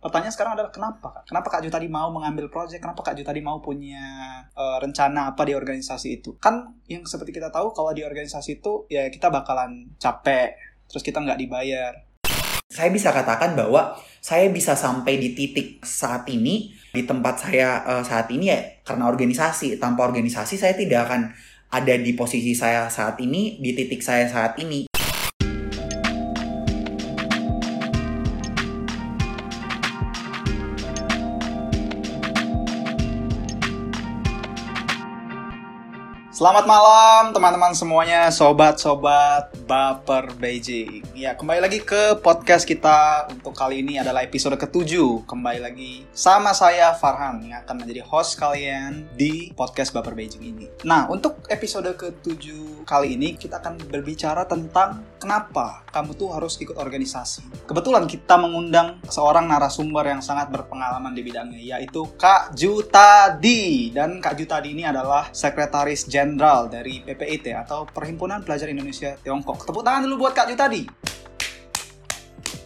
pertanyaan sekarang adalah kenapa? Kenapa Kak Ju tadi mau mengambil proyek? Kenapa Kak Ju tadi mau punya uh, rencana apa di organisasi itu? Kan yang seperti kita tahu kalau di organisasi itu ya kita bakalan capek, terus kita nggak dibayar. Saya bisa katakan bahwa saya bisa sampai di titik saat ini di tempat saya uh, saat ini ya karena organisasi. Tanpa organisasi saya tidak akan ada di posisi saya saat ini, di titik saya saat ini. Selamat malam teman-teman semuanya, sobat-sobat Baper Beijing. Ya, kembali lagi ke podcast kita untuk kali ini adalah episode ketujuh. Kembali lagi sama saya Farhan yang akan menjadi host kalian di podcast Baper Beijing ini. Nah, untuk episode ketujuh kali ini kita akan berbicara tentang kenapa kamu tuh harus ikut organisasi. Kebetulan kita mengundang seorang narasumber yang sangat berpengalaman di bidangnya, yaitu Kak Jutadi. Dan Kak Jutadi ini adalah sekretaris Jenderal dari PPIT atau Perhimpunan Pelajar Indonesia Tiongkok. Tepuk tangan dulu buat Kak Ju tadi.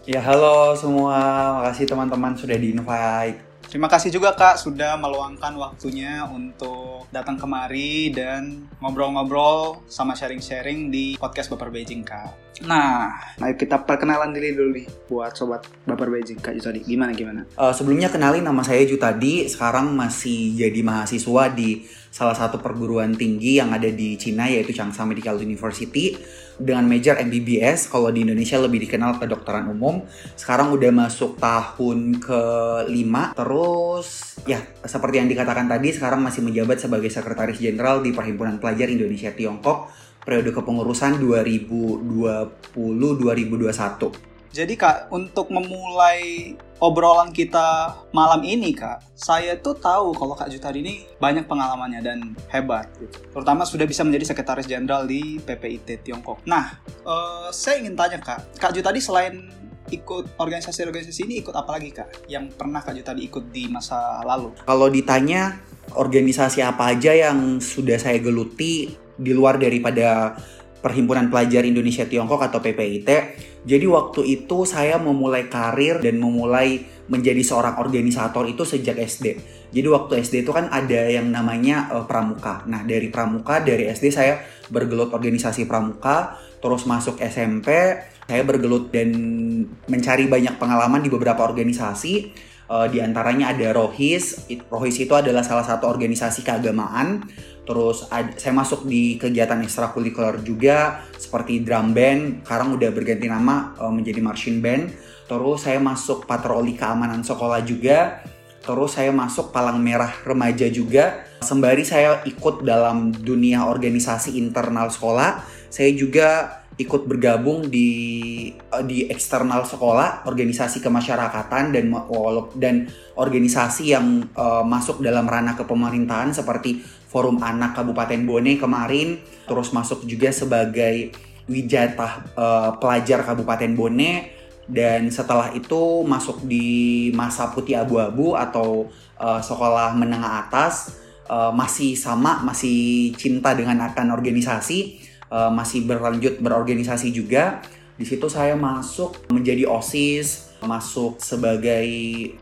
Ya halo semua, makasih teman-teman sudah di-invite. Terima kasih juga Kak sudah meluangkan waktunya untuk datang kemari dan ngobrol-ngobrol sama sharing-sharing di podcast Baper Beijing Kak. Nah, ayo kita perkenalan diri dulu nih buat sobat Baper Beijing Kak Jutadi. Gimana gimana? Uh, sebelumnya kenalin nama saya Jutadi, sekarang masih jadi mahasiswa di salah satu perguruan tinggi yang ada di Cina yaitu Changsha Medical University dengan major MBBS kalau di Indonesia lebih dikenal kedokteran umum. Sekarang udah masuk tahun ke-5 terus ya seperti yang dikatakan tadi sekarang masih menjabat sebagai sekretaris jenderal di Perhimpunan Pelajar Indonesia Tiongkok periode kepengurusan 2020-2021 jadi kak, untuk memulai obrolan kita malam ini kak, saya tuh tahu kalau kak Jutari ini banyak pengalamannya dan hebat gitu. Terutama sudah bisa menjadi sekretaris jenderal di PPIT Tiongkok. Nah, uh, saya ingin tanya kak, kak Jutari selain ikut organisasi-organisasi ini ikut apa lagi kak? Yang pernah kak Jutari ikut di masa lalu? Kalau ditanya organisasi apa aja yang sudah saya geluti di luar daripada Perhimpunan Pelajar Indonesia Tiongkok atau PPIT. Jadi waktu itu saya memulai karir dan memulai menjadi seorang organisator itu sejak SD. Jadi waktu SD itu kan ada yang namanya uh, pramuka. Nah, dari pramuka dari SD saya bergelut organisasi pramuka, terus masuk SMP, saya bergelut dan mencari banyak pengalaman di beberapa organisasi. Uh, di antaranya ada Rohis. Rohis itu adalah salah satu organisasi keagamaan Terus ada, saya masuk di kegiatan ekstrakurikuler juga seperti drum band. Sekarang udah berganti nama uh, menjadi marching band. Terus saya masuk patroli keamanan sekolah juga. Terus saya masuk palang merah remaja juga. Sembari saya ikut dalam dunia organisasi internal sekolah, saya juga ikut bergabung di uh, di eksternal sekolah, organisasi kemasyarakatan dan dan organisasi yang uh, masuk dalam ranah kepemerintahan seperti Forum Anak Kabupaten Bone kemarin, terus masuk juga sebagai wijatah uh, pelajar Kabupaten Bone. Dan setelah itu masuk di masa putih abu-abu atau uh, sekolah menengah atas uh, masih sama masih cinta dengan akan organisasi uh, masih berlanjut berorganisasi juga. Di situ saya masuk menjadi osis masuk sebagai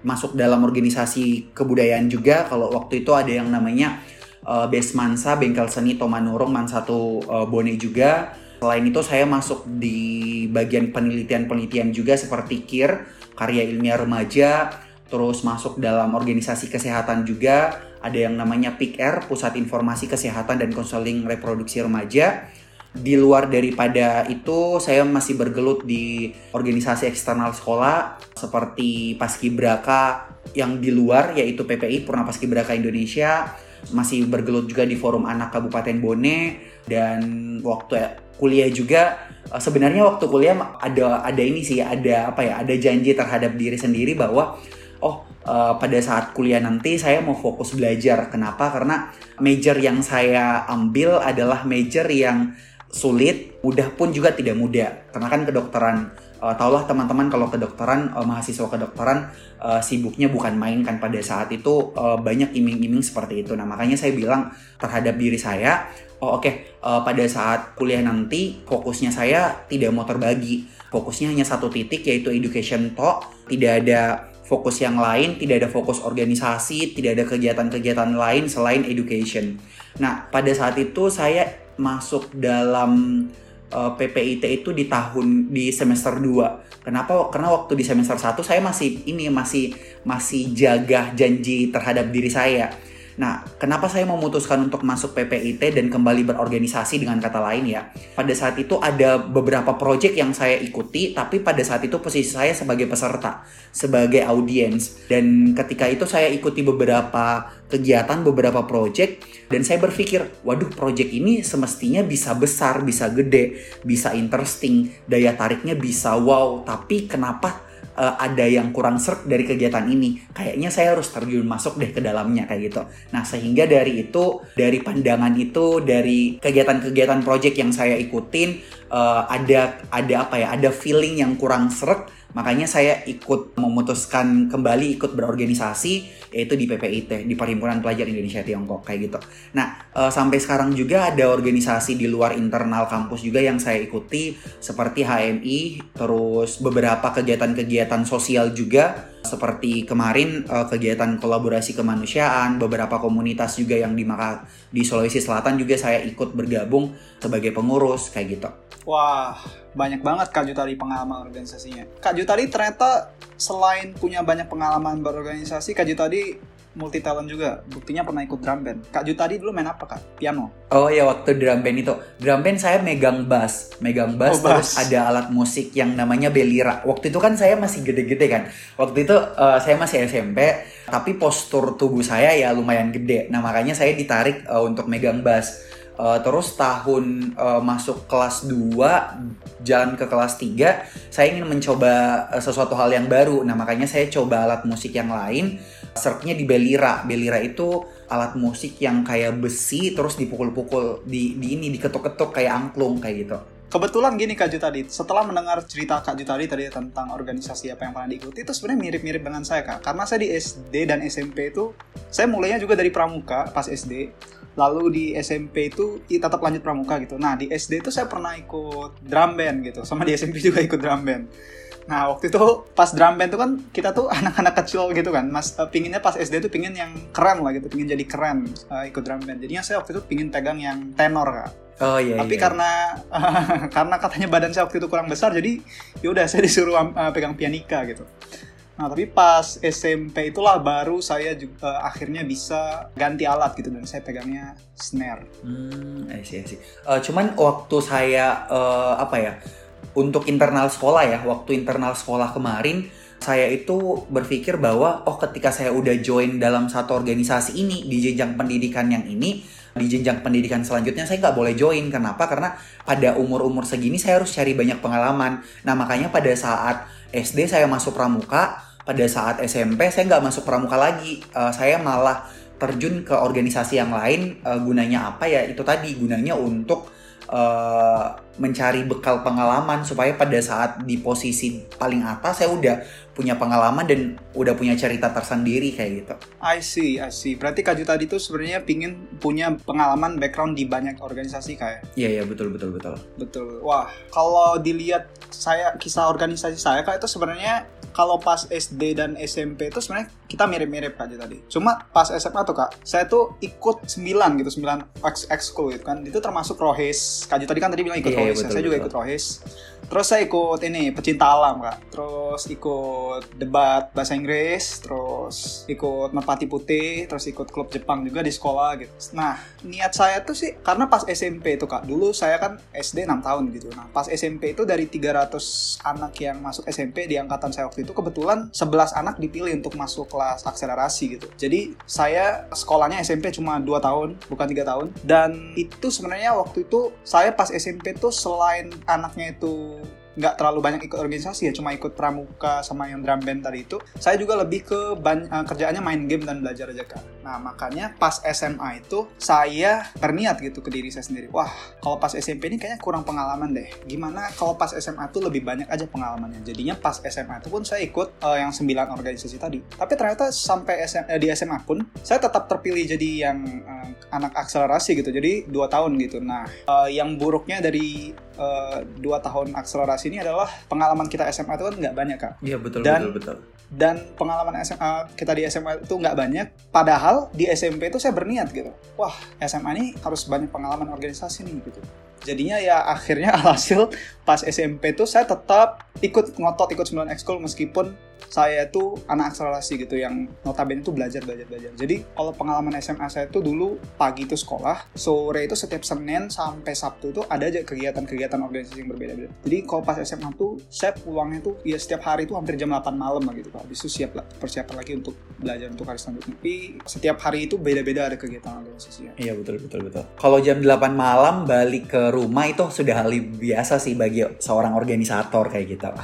masuk dalam organisasi kebudayaan juga. Kalau waktu itu ada yang namanya uh, Base Mansa, Bengkel Seni Tomanurung, Man satu uh, Bone juga. Selain itu saya masuk di bagian penelitian-penelitian juga seperti KIR, karya ilmiah remaja, terus masuk dalam organisasi kesehatan juga, ada yang namanya PIKR, Pusat Informasi Kesehatan dan Konseling Reproduksi Remaja. Di luar daripada itu, saya masih bergelut di organisasi eksternal sekolah seperti Paskibraka yang di luar yaitu PPI Purna Paskibraka Indonesia, masih bergelut juga di forum anak Kabupaten Bone dan waktu kuliah juga eh, sebenarnya waktu kuliah ada ada ini sih ada apa ya ada janji terhadap diri sendiri bahwa oh uh, pada saat kuliah nanti saya mau fokus belajar. Kenapa? Karena major yang saya ambil adalah major yang sulit mudah pun juga tidak mudah. Karena kan kedokteran uh, taulah teman-teman kalau kedokteran uh, mahasiswa kedokteran uh, sibuknya bukan main kan pada saat itu uh, banyak iming-iming seperti itu. Nah makanya saya bilang terhadap diri saya, oh oke okay, uh, pada saat kuliah nanti fokusnya saya tidak mau terbagi, fokusnya hanya satu titik yaitu education talk, tidak ada fokus yang lain, tidak ada fokus organisasi, tidak ada kegiatan-kegiatan lain selain education. Nah, pada saat itu saya masuk dalam uh, eh, PPIT itu di tahun di semester 2. Kenapa? Karena waktu di semester 1 saya masih ini masih masih jaga janji terhadap diri saya Nah, kenapa saya memutuskan untuk masuk PPIT dan kembali berorganisasi dengan kata lain ya? Pada saat itu ada beberapa proyek yang saya ikuti, tapi pada saat itu posisi saya sebagai peserta, sebagai audiens. Dan ketika itu saya ikuti beberapa kegiatan, beberapa proyek, dan saya berpikir, waduh proyek ini semestinya bisa besar, bisa gede, bisa interesting, daya tariknya bisa wow, tapi kenapa uh, ada yang kurang serp dari kegiatan ini. Kayaknya saya harus terjun masuk deh ke dalamnya kayak gitu. Nah sehingga dari itu dari pandangan itu dari kegiatan-kegiatan project yang saya ikutin uh, ada ada apa ya ada feeling yang kurang seret Makanya saya ikut memutuskan kembali ikut berorganisasi yaitu di PPIT, di Perhimpunan Pelajar Indonesia Tiongkok kayak gitu. Nah, e, sampai sekarang juga ada organisasi di luar internal kampus juga yang saya ikuti seperti HMI, terus beberapa kegiatan-kegiatan sosial juga seperti kemarin e, kegiatan kolaborasi kemanusiaan, beberapa komunitas juga yang di Maka di Sulawesi Selatan juga saya ikut bergabung sebagai pengurus kayak gitu. Wah, banyak banget Kak Jutari pengalaman organisasinya. Kak Jutari ternyata selain punya banyak pengalaman berorganisasi, Kak Jutari multi talent juga. Buktinya pernah ikut drum band. Kak Jutari dulu main apa Kak? Piano? Oh iya waktu drum band itu. Drum band saya megang bass. Megang bass, oh, terus ada alat musik yang namanya belira. Waktu itu kan saya masih gede-gede kan. Waktu itu uh, saya masih SMP, tapi postur tubuh saya ya lumayan gede. Nah makanya saya ditarik uh, untuk megang bass Uh, terus tahun uh, masuk kelas 2 jalan ke kelas 3 saya ingin mencoba uh, sesuatu hal yang baru. Nah, makanya saya coba alat musik yang lain. Serpnya di belira. Belira itu alat musik yang kayak besi terus dipukul-pukul di, di ini diketuk-ketuk kayak angklung kayak gitu. Kebetulan gini Kak Jutadi, setelah mendengar cerita Kak Jutadi tadi tentang organisasi apa yang pernah diikuti, itu sebenarnya mirip-mirip dengan saya Kak. Karena saya di SD dan SMP itu, saya mulainya juga dari pramuka pas SD lalu di SMP itu tetap lanjut pramuka gitu nah di SD itu saya pernah ikut drum band gitu sama di SMP juga ikut drum band nah waktu itu pas drum band itu kan kita tuh anak-anak kecil gitu kan mas uh, pinginnya pas SD tuh pingin yang keren lah gitu pingin jadi keren uh, ikut drum band jadinya saya waktu itu pingin pegang yang tenor kak Oh iya. Tapi iya. karena uh, karena katanya badan saya waktu itu kurang besar, jadi yaudah saya disuruh uh, pegang pianika gitu. Nah, tapi pas SMP itulah baru saya juga uh, akhirnya bisa ganti alat gitu dan saya pegangnya snare. Hmm, I see, I see. Uh, cuman waktu saya uh, apa ya? Untuk internal sekolah ya, waktu internal sekolah kemarin saya itu berpikir bahwa oh ketika saya udah join dalam satu organisasi ini di jenjang pendidikan yang ini di jenjang pendidikan selanjutnya saya nggak boleh join kenapa karena pada umur umur segini saya harus cari banyak pengalaman nah makanya pada saat SD saya masuk pramuka, pada saat SMP saya nggak masuk pramuka lagi. Uh, saya malah terjun ke organisasi yang lain. Uh, gunanya apa ya? Itu tadi gunanya untuk uh, mencari bekal pengalaman supaya pada saat di posisi paling atas saya udah punya pengalaman dan udah punya cerita tersendiri kayak gitu. I see, I see. Berarti Kak tadi tuh sebenarnya pingin punya pengalaman background di banyak organisasi kayak? Ya? Iya, iya betul betul betul. Betul. Wah, kalau dilihat saya kisah organisasi saya Kak itu sebenarnya kalau pas SD dan SMP itu sebenarnya kita mirip-mirip Kak tadi. Cuma pas SMA tuh Kak, saya tuh ikut 9 gitu, 9 ex ekskul gitu kan. Itu termasuk Rohis. Kak tadi kan tadi bilang ikut yeah, Rohis. Betul, saya juga ikut Rohis. Terus saya ikut ini pecinta alam Kak. Terus ikut debat bahasa Inggris, terus ikut Merpati Putih, terus ikut klub Jepang juga di sekolah gitu. Nah, niat saya tuh sih karena pas SMP itu Kak. Dulu saya kan SD 6 tahun gitu. Nah, pas SMP itu dari 300 anak yang masuk SMP di angkatan saya waktu itu kebetulan 11 anak dipilih untuk masuk kelas akselerasi gitu. Jadi saya sekolahnya SMP cuma 2 tahun, bukan tiga tahun. Dan itu sebenarnya waktu itu saya pas SMP tuh selain anaknya itu nggak terlalu banyak ikut organisasi ya cuma ikut pramuka sama yang drum band tadi itu. Saya juga lebih ke uh, kerjaannya main game dan belajar aja kan nah makanya pas SMA itu saya berniat gitu ke diri saya sendiri. Wah kalau pas SMP ini kayaknya kurang pengalaman deh. Gimana kalau pas SMA tuh lebih banyak aja pengalamannya? Jadinya pas SMA itu pun saya ikut uh, yang sembilan organisasi tadi. Tapi ternyata sampai SM, uh, di SMA pun saya tetap terpilih jadi yang uh, anak akselerasi gitu jadi dua tahun gitu. Nah uh, yang buruknya dari uh, dua tahun akselerasi ini adalah pengalaman kita SMA itu kan nggak banyak kak. Iya betul Dan betul betul. dan pengalaman SMA kita di SMA itu nggak banyak. Padahal di SMP itu saya berniat gitu. Wah SMA ini harus banyak pengalaman organisasi nih gitu. Jadinya ya akhirnya alhasil pas SMP tuh saya tetap ikut ngotot ikut 9 ekskul meskipun saya itu anak akselerasi gitu yang notabene itu belajar belajar belajar. Jadi kalau pengalaman SMA saya itu dulu pagi itu sekolah, sore itu setiap Senin sampai Sabtu itu ada aja kegiatan-kegiatan organisasi yang berbeda-beda. Jadi kalau pas SMA tuh saya pulangnya tuh ya setiap hari itu hampir jam 8 malam lah gitu. Habis itu siap lah persiapan lagi untuk belajar untuk hari selanjutnya. Tapi setiap hari itu beda-beda ada kegiatan organisasi ya. Iya betul betul betul. Kalau jam 8 malam balik ke rumah itu sudah hal biasa sih bagi seorang organisator kayak gitu.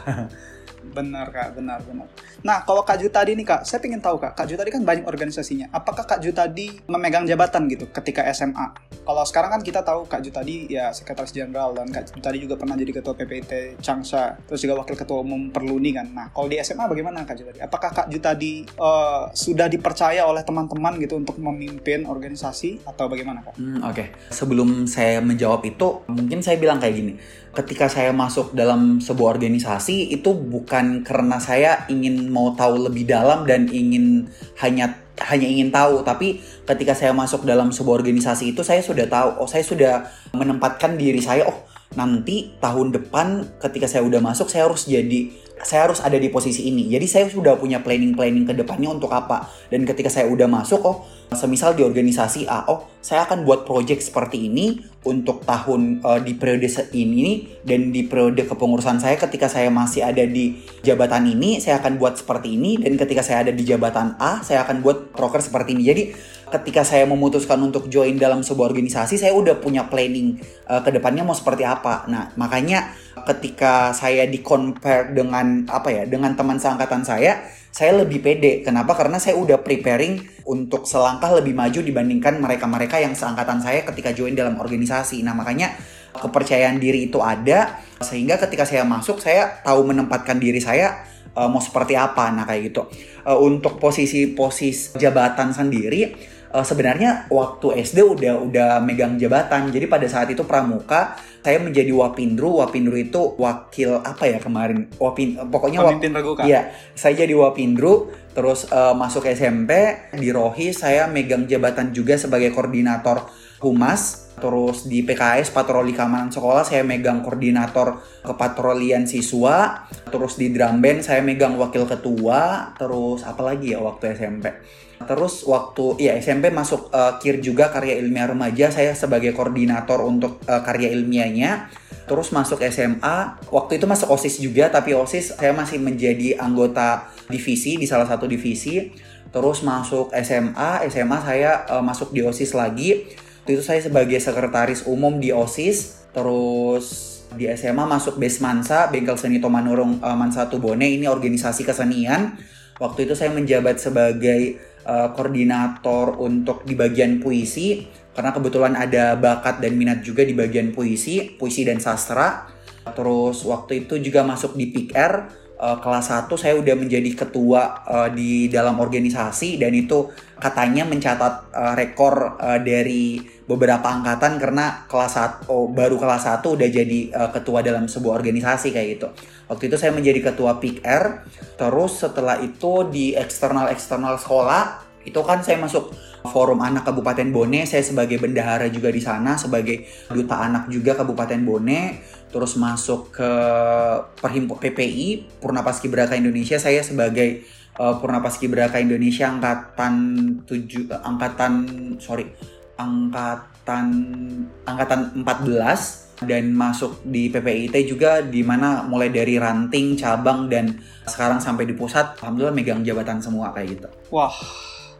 Benar kak, benar benar. Nah kalau Kak Ju tadi nih kak, saya ingin tahu kak, Kak Ju tadi kan banyak organisasinya. Apakah Kak Ju tadi memegang jabatan gitu ketika SMA? Kalau sekarang kan kita tahu Kak Ju tadi ya sekretaris jenderal dan Kak Ju tadi juga pernah jadi ketua PPT Changsa, terus juga wakil ketua umum Perluni kan. Nah kalau di SMA bagaimana Kak Ju tadi? Apakah Kak Ju tadi uh, sudah dipercaya oleh teman-teman gitu untuk memimpin organisasi atau bagaimana kak? Hmm, Oke, okay. sebelum saya menjawab itu, mungkin saya bilang kayak gini. Ketika saya masuk dalam sebuah organisasi itu bukan karena saya ingin mau tahu lebih dalam dan ingin hanya hanya ingin tahu tapi ketika saya masuk dalam sebuah organisasi itu saya sudah tahu oh saya sudah menempatkan diri saya oh nanti tahun depan ketika saya udah masuk saya harus jadi saya harus ada di posisi ini. Jadi saya sudah punya planning-planning ke depannya untuk apa. Dan ketika saya udah masuk, oh, semisal di organisasi A, oh, saya akan buat project seperti ini untuk tahun uh, di periode ini dan di periode kepengurusan saya ketika saya masih ada di jabatan ini, saya akan buat seperti ini dan ketika saya ada di jabatan A, saya akan buat proker seperti ini. Jadi ketika saya memutuskan untuk join dalam sebuah organisasi, saya udah punya planning uh, ke depannya mau seperti apa. Nah, makanya ketika saya di compare dengan apa ya, dengan teman seangkatan saya, saya lebih pede. Kenapa? Karena saya udah preparing untuk selangkah lebih maju dibandingkan mereka-mereka yang seangkatan saya ketika join dalam organisasi. Nah, makanya kepercayaan diri itu ada sehingga ketika saya masuk saya tahu menempatkan diri saya uh, mau seperti apa. Nah, kayak gitu. Uh, untuk posisi-posisi jabatan sendiri uh, sebenarnya waktu SD udah udah megang jabatan. Jadi pada saat itu pramuka saya menjadi wapindru. Wapindru itu wakil apa ya kemarin? Wapin pokoknya Pemimpin wap, Iya, saya jadi wapindru. Terus uh, masuk SMP di Rohi saya megang jabatan juga sebagai koordinator humas. Terus di PKS patroli keamanan sekolah saya megang koordinator kepatrolian siswa. Terus di drum band saya megang wakil ketua. Terus apa lagi ya waktu SMP? Terus waktu ya SMP masuk uh, KIR juga karya ilmiah remaja saya sebagai koordinator untuk uh, karya ilmiahnya. Terus masuk SMA, waktu itu masuk OSIS juga tapi OSIS saya masih menjadi anggota divisi di salah satu divisi. Terus masuk SMA, SMA saya uh, masuk di OSIS lagi. Waktu itu saya sebagai sekretaris umum di OSIS. Terus di SMA masuk Besmansa, Bengkel Seni Tomanurung uh, Mansa Tubone, ini organisasi kesenian. Waktu itu saya menjabat sebagai uh, koordinator untuk di bagian puisi karena kebetulan ada bakat dan minat juga di bagian puisi, puisi dan sastra. Terus waktu itu juga masuk di PIKR uh, kelas 1 saya udah menjadi ketua uh, di dalam organisasi dan itu katanya mencatat uh, rekor uh, dari beberapa angkatan karena kelas 1 oh, baru kelas 1 udah jadi uh, ketua dalam sebuah organisasi kayak gitu. Waktu itu saya menjadi ketua PIKR. Terus setelah itu di eksternal-eksternal sekolah itu kan saya masuk forum anak Kabupaten Bone, saya sebagai bendahara juga di sana, sebagai duta anak juga Kabupaten Bone, terus masuk ke Perhimpunan PPI Purna Paskibraka Indonesia, saya sebagai uh, Purna Paskibraka Indonesia angkatan 7 uh, angkatan sorry, angkatan angkatan 14 dan masuk di PPIT juga di mana mulai dari ranting, cabang dan sekarang sampai di pusat alhamdulillah megang jabatan semua kayak gitu. Wah,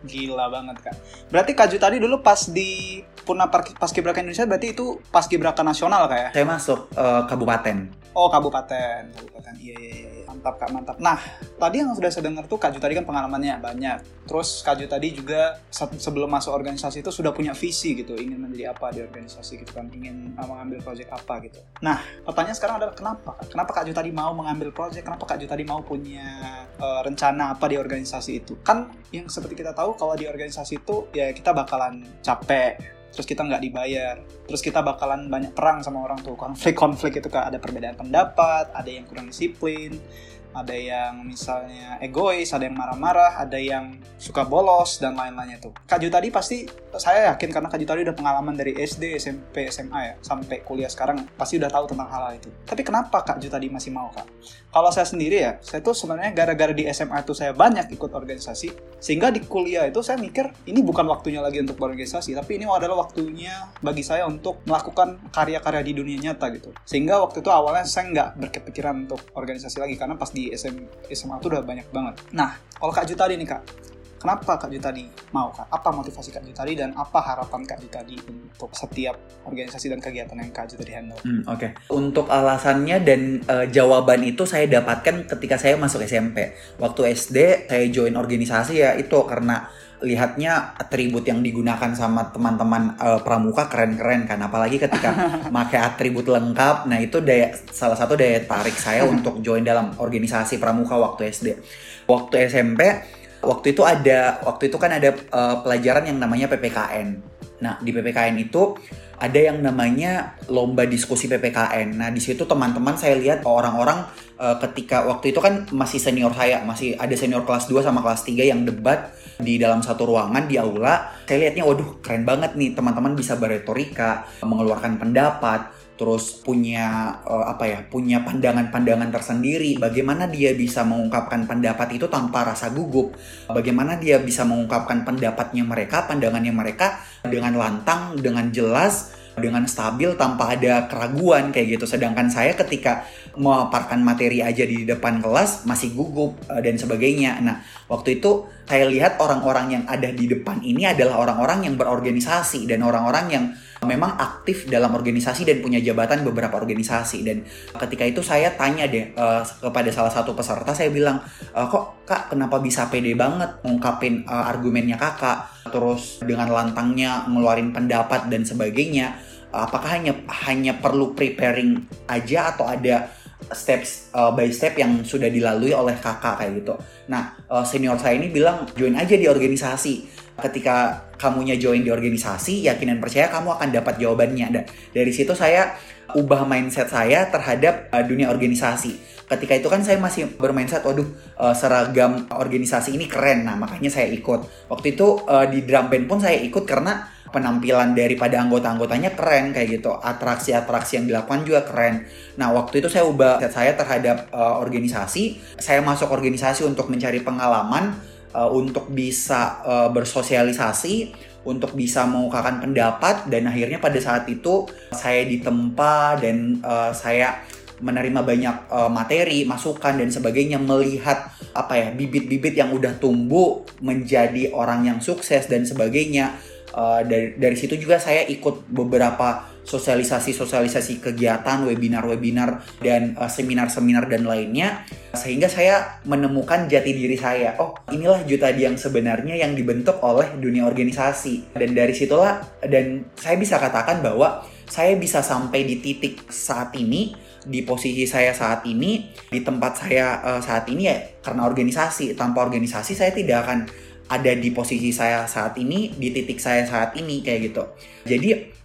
Gila banget kak. Berarti Kaju tadi dulu pas di Purna Paskibraka Indonesia berarti itu Paskibraka nasional kayak? Ya? Saya masuk uh, kabupaten. Oh kabupaten, kabupaten. Iya iya iya. Mantap kak, mantap. Nah tadi yang sudah saya dengar tuh Kaju tadi kan pengalamannya banyak. Terus Kaju tadi juga sebelum masuk organisasi itu sudah punya visi gitu, ingin menjadi apa di organisasi gitu kan, ingin uh, mengambil project apa gitu. Nah pertanyaan sekarang adalah kenapa? Kenapa Kaju tadi mau mengambil project? Kenapa Kaju tadi mau punya uh, rencana apa di organisasi itu? Kan yang seperti kita tahu kalau di organisasi itu ya kita bakalan capek terus kita nggak dibayar terus kita bakalan banyak perang sama orang tuh konflik-konflik itu kan ada perbedaan pendapat ada yang kurang disiplin ada yang misalnya egois, ada yang marah-marah, ada yang suka bolos dan lain-lainnya tuh. Kak Ju tadi pasti saya yakin karena Kak Ju tadi udah pengalaman dari SD, SMP, SMA ya sampai kuliah sekarang pasti udah tahu tentang hal-hal itu. Tapi kenapa Kak Ju tadi masih mau Kak? Kalau saya sendiri ya, saya tuh sebenarnya gara-gara di SMA itu saya banyak ikut organisasi sehingga di kuliah itu saya mikir ini bukan waktunya lagi untuk berorganisasi, tapi ini adalah waktunya bagi saya untuk melakukan karya-karya di dunia nyata gitu. Sehingga waktu itu awalnya saya nggak berkepikiran untuk organisasi lagi karena pas di SM, SMA tuh udah banyak banget. Nah, kalau Kak Ju tadi nih Kak, kenapa Kak Ju tadi mau Kak? Apa motivasi Kak Ju tadi dan apa harapan Kak Ju tadi untuk setiap organisasi dan kegiatan yang Kak Ju tadi handle? Hmm, Oke, okay. untuk alasannya dan uh, jawaban itu saya dapatkan ketika saya masuk SMP. Waktu SD saya join organisasi ya itu karena lihatnya atribut yang digunakan sama teman-teman uh, pramuka keren-keren kan apalagi ketika pakai atribut lengkap nah itu daya salah satu daya tarik saya untuk join dalam organisasi pramuka waktu SD waktu SMP waktu itu ada waktu itu kan ada uh, pelajaran yang namanya PPKN nah di PPKN itu ada yang namanya lomba diskusi PPKN. Nah, di situ teman-teman saya lihat orang-orang uh, ketika waktu itu kan masih senior saya, masih ada senior kelas 2 sama kelas 3 yang debat di dalam satu ruangan di aula. Saya lihatnya waduh keren banget nih teman-teman bisa berretorika, mengeluarkan pendapat, terus punya uh, apa ya punya pandangan-pandangan tersendiri. Bagaimana dia bisa mengungkapkan pendapat itu tanpa rasa gugup? Bagaimana dia bisa mengungkapkan pendapatnya mereka pandangannya mereka dengan lantang dengan jelas dengan stabil tanpa ada keraguan kayak gitu. Sedangkan saya ketika memaparkan materi aja di depan kelas masih gugup uh, dan sebagainya. Nah waktu itu saya lihat orang-orang yang ada di depan ini adalah orang-orang yang berorganisasi dan orang-orang yang memang aktif dalam organisasi dan punya jabatan beberapa organisasi. Dan ketika itu saya tanya deh uh, kepada salah satu peserta saya bilang e, kok kak kenapa bisa pede banget ngungkapin argumennya kakak? Terus dengan lantangnya ngeluarin pendapat dan sebagainya apakah hanya hanya perlu preparing aja atau ada steps uh, by step yang sudah dilalui oleh kakak kayak gitu. Nah, uh, senior saya ini bilang join aja di organisasi ketika kamunya join di organisasi, yakin dan percaya kamu akan dapat jawabannya. Dan dari situ saya ubah mindset saya terhadap uh, dunia organisasi. Ketika itu kan saya masih bermindset, waduh uh, seragam organisasi ini keren, nah makanya saya ikut. Waktu itu di drum band pun saya ikut karena penampilan daripada anggota-anggotanya keren kayak gitu. Atraksi-atraksi yang dilakukan juga keren. Nah waktu itu saya ubah saya terhadap uh, organisasi. Saya masuk organisasi untuk mencari pengalaman uh, untuk bisa uh, bersosialisasi, untuk bisa mengungkapkan pendapat dan akhirnya pada saat itu saya ditempa dan uh, saya menerima banyak uh, materi, masukan dan sebagainya melihat apa ya bibit-bibit yang udah tumbuh menjadi orang yang sukses dan sebagainya. Uh, dari dari situ juga saya ikut beberapa sosialisasi-sosialisasi kegiatan, webinar-webinar dan uh, seminar-seminar dan lainnya sehingga saya menemukan jati diri saya. Oh, inilah Jutadi yang sebenarnya yang dibentuk oleh dunia organisasi. Dan dari situlah dan saya bisa katakan bahwa saya bisa sampai di titik saat ini di posisi saya saat ini di tempat saya uh, saat ini ya karena organisasi tanpa organisasi saya tidak akan ada di posisi saya saat ini di titik saya saat ini kayak gitu. Jadi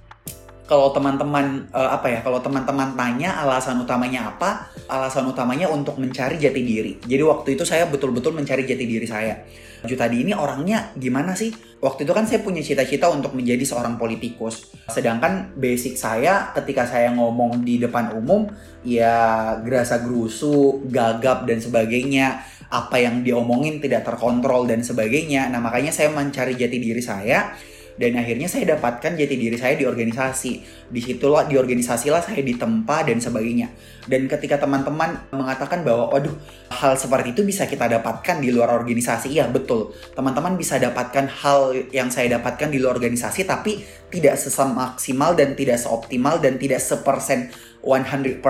kalau teman-teman uh, apa ya kalau teman-teman tanya alasan utamanya apa alasan utamanya untuk mencari jati diri. Jadi waktu itu saya betul-betul mencari jati diri saya. Ju tadi ini orangnya gimana sih? Waktu itu kan saya punya cita-cita untuk menjadi seorang politikus. Sedangkan basic saya ketika saya ngomong di depan umum ya gerasa gerusu gagap dan sebagainya apa yang diomongin tidak terkontrol dan sebagainya. Nah makanya saya mencari jati diri saya dan akhirnya saya dapatkan jati diri saya di organisasi. Di situlah di organisasi lah saya ditempa dan sebagainya. Dan ketika teman-teman mengatakan bahwa waduh hal seperti itu bisa kita dapatkan di luar organisasi iya betul. Teman-teman bisa dapatkan hal yang saya dapatkan di luar organisasi tapi tidak semaksimal dan tidak seoptimal dan tidak sepersen 100%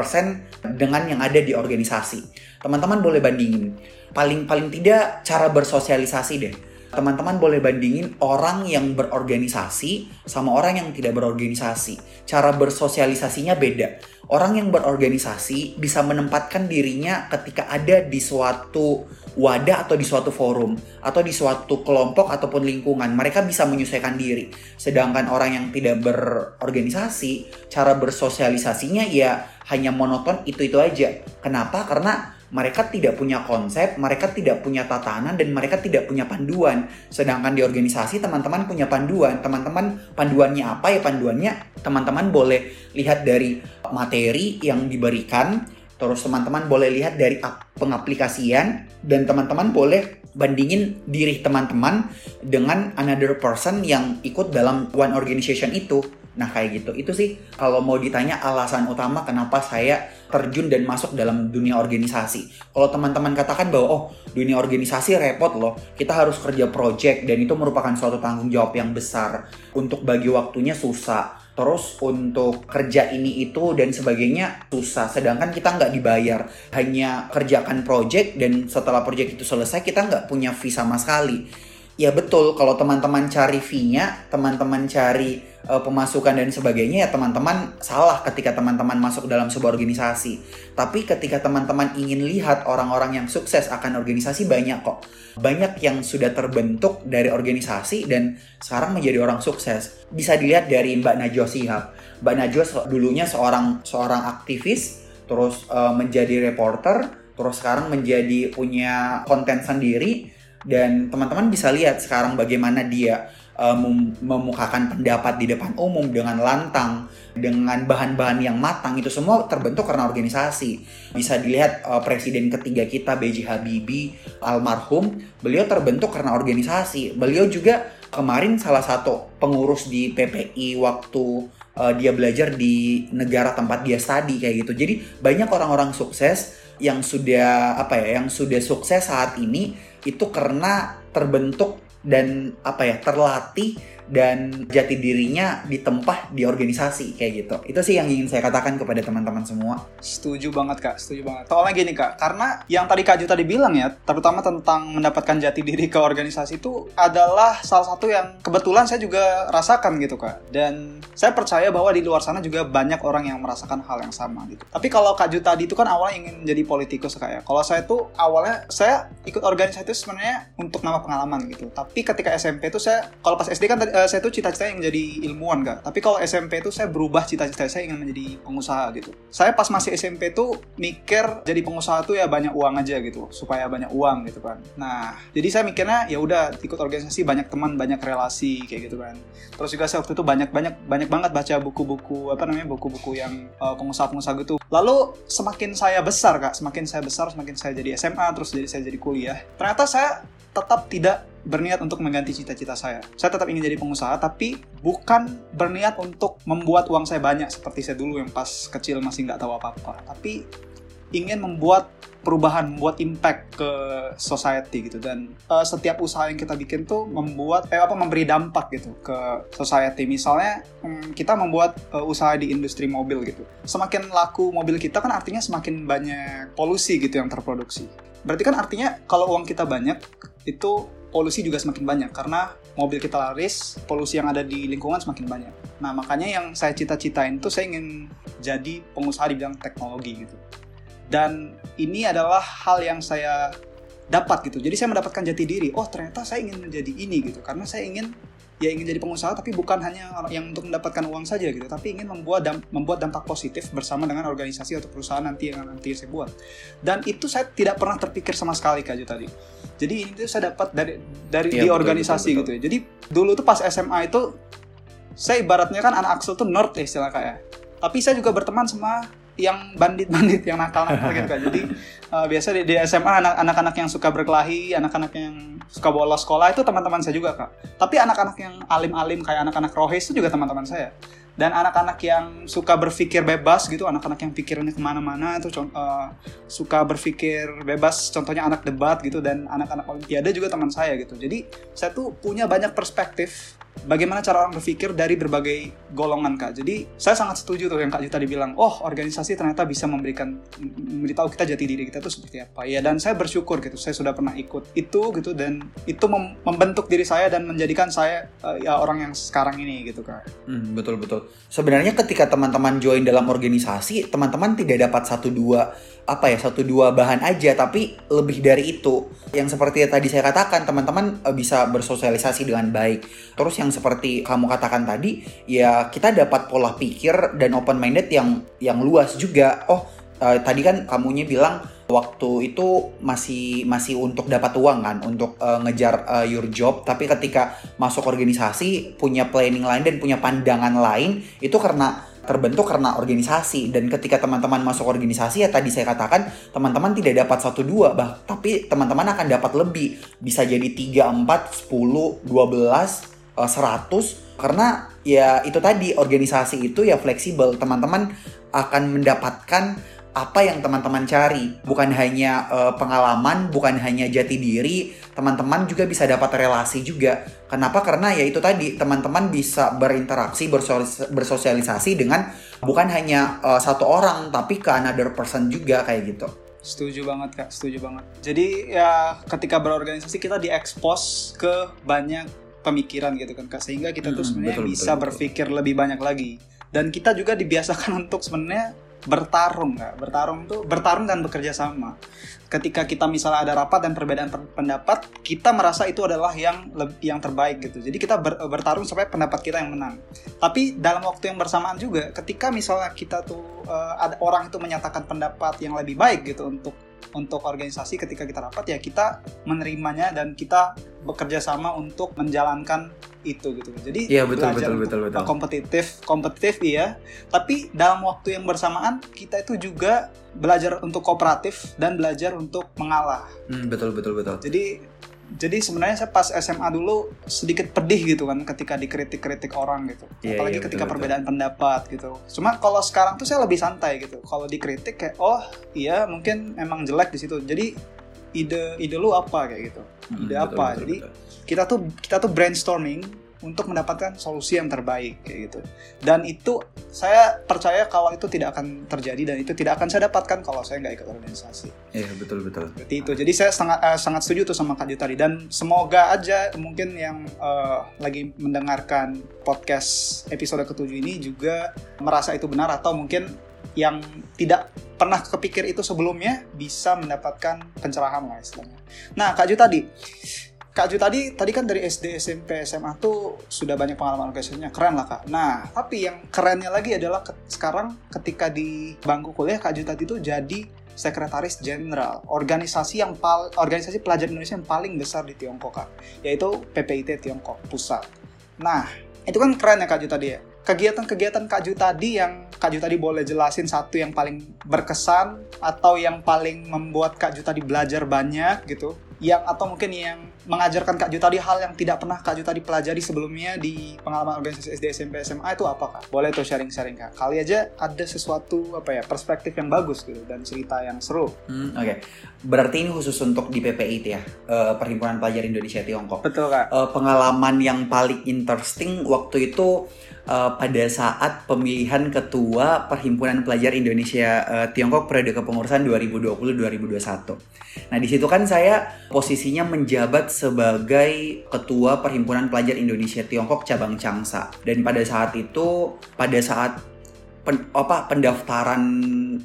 dengan yang ada di organisasi. Teman-teman boleh bandingin paling paling tidak cara bersosialisasi deh teman-teman boleh bandingin orang yang berorganisasi sama orang yang tidak berorganisasi. Cara bersosialisasinya beda. Orang yang berorganisasi bisa menempatkan dirinya ketika ada di suatu wadah atau di suatu forum atau di suatu kelompok ataupun lingkungan. Mereka bisa menyesuaikan diri. Sedangkan orang yang tidak berorganisasi, cara bersosialisasinya ya hanya monoton itu-itu aja. Kenapa? Karena mereka tidak punya konsep, mereka tidak punya tatanan dan mereka tidak punya panduan. Sedangkan di organisasi teman-teman punya panduan. Teman-teman panduannya apa ya panduannya? Teman-teman boleh lihat dari materi yang diberikan, terus teman-teman boleh lihat dari pengaplikasian dan teman-teman boleh bandingin diri teman-teman dengan another person yang ikut dalam one organization itu Nah kayak gitu, itu sih kalau mau ditanya alasan utama kenapa saya terjun dan masuk dalam dunia organisasi. Kalau teman-teman katakan bahwa oh dunia organisasi repot loh, kita harus kerja project dan itu merupakan suatu tanggung jawab yang besar. Untuk bagi waktunya susah, terus untuk kerja ini itu dan sebagainya susah. Sedangkan kita nggak dibayar, hanya kerjakan project dan setelah project itu selesai kita nggak punya fee sama sekali. Ya betul, kalau teman-teman cari fee-nya, teman-teman cari uh, pemasukan dan sebagainya ya teman-teman salah ketika teman-teman masuk dalam sebuah organisasi. Tapi ketika teman-teman ingin lihat orang-orang yang sukses akan organisasi banyak kok. Banyak yang sudah terbentuk dari organisasi dan sekarang menjadi orang sukses. Bisa dilihat dari Mbak Najwa Sihab. Mbak Najwa dulunya seorang seorang aktivis, terus uh, menjadi reporter, terus sekarang menjadi punya konten sendiri dan teman-teman bisa lihat sekarang bagaimana dia uh, memukakan pendapat di depan umum dengan lantang, dengan bahan-bahan yang matang itu semua terbentuk karena organisasi. Bisa dilihat uh, presiden ketiga kita B.J. Habibie almarhum, beliau terbentuk karena organisasi. Beliau juga kemarin salah satu pengurus di PPI waktu uh, dia belajar di negara tempat dia studi kayak gitu. Jadi banyak orang-orang sukses yang sudah apa ya, yang sudah sukses saat ini itu karena terbentuk dan apa ya terlatih dan jati dirinya ditempah di organisasi kayak gitu. Itu sih yang ingin saya katakan kepada teman-teman semua. Setuju banget kak, setuju banget. Soalnya gini kak, karena yang tadi Kak Ju tadi bilang ya, terutama tentang mendapatkan jati diri ke organisasi itu adalah salah satu yang kebetulan saya juga rasakan gitu kak. Dan saya percaya bahwa di luar sana juga banyak orang yang merasakan hal yang sama gitu. Tapi kalau Kak Ju tadi itu kan awalnya ingin jadi politikus kak ya. Kalau saya tuh awalnya saya ikut organisasi itu sebenarnya untuk nama pengalaman gitu. Tapi ketika SMP itu saya, kalau pas SD kan tadi uh, saya tuh cita-cita yang menjadi ilmuwan kak. Tapi kalau SMP itu saya berubah cita-cita saya ingin menjadi pengusaha gitu. Saya pas masih SMP tuh mikir jadi pengusaha tuh ya banyak uang aja gitu. Supaya banyak uang gitu kan. Nah jadi saya mikirnya ya udah ikut organisasi banyak teman banyak relasi kayak gitu kan. Terus juga saya waktu itu banyak banyak banyak banget baca buku-buku apa namanya buku-buku yang uh, pengusaha-pengusaha gitu. Lalu semakin saya besar kak semakin saya besar semakin saya jadi SMA terus jadi saya jadi kuliah ternyata saya tetap tidak berniat untuk mengganti cita-cita saya. Saya tetap ingin jadi pengusaha, tapi bukan berniat untuk membuat uang saya banyak seperti saya dulu yang pas kecil masih nggak tahu apa-apa. Tapi ingin membuat perubahan, membuat impact ke society gitu dan uh, setiap usaha yang kita bikin tuh membuat eh apa memberi dampak gitu ke society. Misalnya um, kita membuat uh, usaha di industri mobil gitu. Semakin laku mobil kita kan artinya semakin banyak polusi gitu yang terproduksi. Berarti kan artinya kalau uang kita banyak itu polusi juga semakin banyak karena mobil kita laris, polusi yang ada di lingkungan semakin banyak. Nah, makanya yang saya cita-citain itu saya ingin jadi pengusaha di bidang teknologi gitu. Dan ini adalah hal yang saya dapat gitu. Jadi saya mendapatkan jati diri. Oh, ternyata saya ingin menjadi ini gitu. Karena saya ingin ya ingin jadi pengusaha tapi bukan hanya yang untuk mendapatkan uang saja gitu tapi ingin membuat dam membuat dampak positif bersama dengan organisasi atau perusahaan nanti yang nanti saya buat dan itu saya tidak pernah terpikir sama sekali kaju tadi jadi ini tuh saya dapat dari dari ya, di betul, organisasi betul, betul. gitu ya jadi dulu tuh pas SMA itu saya ibaratnya kan anak Axel tuh nerd ya istilah kayak tapi saya juga berteman sama yang bandit-bandit yang nakal-nakal gitu kan. Jadi uh, biasa di, di SMA anak-anak yang suka berkelahi, anak-anak yang suka bolos sekolah itu teman-teman saya juga kak. Tapi anak-anak yang alim-alim kayak anak-anak rohis itu juga teman-teman saya. Dan anak-anak yang suka berpikir bebas gitu, anak-anak yang pikirannya ke mana-mana itu uh, suka berpikir bebas. Contohnya anak debat gitu dan anak-anak olimpiade juga teman saya gitu. Jadi saya tuh punya banyak perspektif bagaimana cara orang berpikir dari berbagai golongan kak. Jadi saya sangat setuju tuh yang kak Juta dibilang, oh organisasi ternyata bisa memberikan memberitahu kita jati diri kita tuh seperti apa ya. Dan saya bersyukur gitu, saya sudah pernah ikut itu gitu dan itu mem membentuk diri saya dan menjadikan saya uh, ya orang yang sekarang ini gitu kak. Hmm, betul betul. Sebenarnya ketika teman-teman join dalam organisasi, teman-teman tidak dapat satu dua apa ya satu dua bahan aja tapi lebih dari itu. Yang seperti yang tadi saya katakan teman-teman eh, bisa bersosialisasi dengan baik. Terus yang seperti kamu katakan tadi ya kita dapat pola pikir dan open minded yang yang luas juga. Oh uh, tadi kan kamunya bilang waktu itu masih masih untuk dapat uang kan untuk uh, ngejar uh, your job. Tapi ketika masuk organisasi punya planning lain dan punya pandangan lain itu karena terbentuk karena organisasi. Dan ketika teman-teman masuk organisasi ya tadi saya katakan teman-teman tidak dapat satu dua bah tapi teman-teman akan dapat lebih. Bisa jadi 3 4 10 12 uh, 100 karena ya itu tadi organisasi itu ya fleksibel. Teman-teman akan mendapatkan apa yang teman-teman cari bukan hanya uh, pengalaman bukan hanya jati diri teman-teman juga bisa dapat relasi juga kenapa karena ya itu tadi teman-teman bisa berinteraksi bersosialisasi dengan bukan hanya uh, satu orang tapi ke another person juga kayak gitu Setuju banget kak, setuju banget. Jadi ya ketika berorganisasi kita diekspos ke banyak pemikiran gitu kan kak, sehingga kita tuh sebenarnya bisa betul, berpikir betul. lebih banyak lagi. Dan kita juga dibiasakan untuk sebenarnya bertarung nggak bertarung tuh bertarung dan bekerja sama. Ketika kita misalnya ada rapat dan perbedaan pendapat kita merasa itu adalah yang yang terbaik gitu. Jadi kita ber, bertarung sampai pendapat kita yang menang. Tapi dalam waktu yang bersamaan juga ketika misalnya kita tuh uh, ada orang itu menyatakan pendapat yang lebih baik gitu untuk untuk organisasi ketika kita rapat ya kita menerimanya dan kita bekerja sama untuk menjalankan itu gitu. Jadi ya, betul, betul, betul, betul. kompetitif, kompetitif iya, tapi dalam waktu yang bersamaan kita itu juga belajar untuk kooperatif dan belajar untuk mengalah. Hmm, betul betul betul. Jadi jadi sebenarnya saya pas SMA dulu sedikit pedih gitu kan ketika dikritik-kritik orang gitu. Yeah, apalagi yeah, ketika betul, perbedaan betul. pendapat gitu. Cuma kalau sekarang tuh saya lebih santai gitu. Kalau dikritik kayak oh iya mungkin emang jelek di situ. Jadi ide ide lu apa kayak gitu? Hmm, ide hmm, apa? betul, jadi betul. kita tuh kita tuh brainstorming untuk mendapatkan solusi yang terbaik kayak gitu. Dan itu saya percaya kalau itu tidak akan terjadi dan itu tidak akan saya dapatkan kalau saya nggak ikut organisasi. Iya betul betul. Seperti itu. Jadi saya sangat uh, sangat setuju tuh sama Kak tadi dan semoga aja mungkin yang uh, lagi mendengarkan podcast episode ketujuh ini juga merasa itu benar atau mungkin yang tidak pernah kepikir itu sebelumnya bisa mendapatkan pencerahan lah istilahnya. Nah Kak Ju tadi Kak Ju tadi tadi kan dari SD, SMP, SMA tuh sudah banyak pengalaman organisasinya keren lah kak. Nah tapi yang kerennya lagi adalah ke, sekarang ketika di bangku kuliah Kak Ju tadi tuh jadi sekretaris jenderal organisasi yang pal organisasi pelajar Indonesia yang paling besar di Tiongkok kak, yaitu PPIT Tiongkok pusat. Nah itu kan keren ya Kak Ju tadi ya. Kegiatan-kegiatan Kak Ju tadi yang Kak Ju tadi boleh jelasin satu yang paling berkesan atau yang paling membuat Kak Ju tadi belajar banyak gitu yang atau mungkin yang mengajarkan Kak Ju tadi hal yang tidak pernah Kak Ju tadi pelajari sebelumnya di pengalaman organisasi SD SMP SMA itu apa Kak? Boleh tuh sharing-sharing Kak. Kali aja ada sesuatu apa ya perspektif yang bagus gitu dan cerita yang seru. Hmm, Oke, okay. berarti ini khusus untuk di PPI ya, uh, Perhimpunan Pelajar Indonesia Tiongkok. Betul Kak. Uh, pengalaman yang paling interesting waktu itu uh, pada saat pemilihan ketua Perhimpunan Pelajar Indonesia uh, Tiongkok periode kepengurusan 2020-2021. Nah, di situ kan saya posisinya menjabat sebagai ketua Perhimpunan Pelajar Indonesia Tiongkok cabang Changsa. Dan pada saat itu, pada saat pen, apa pendaftaran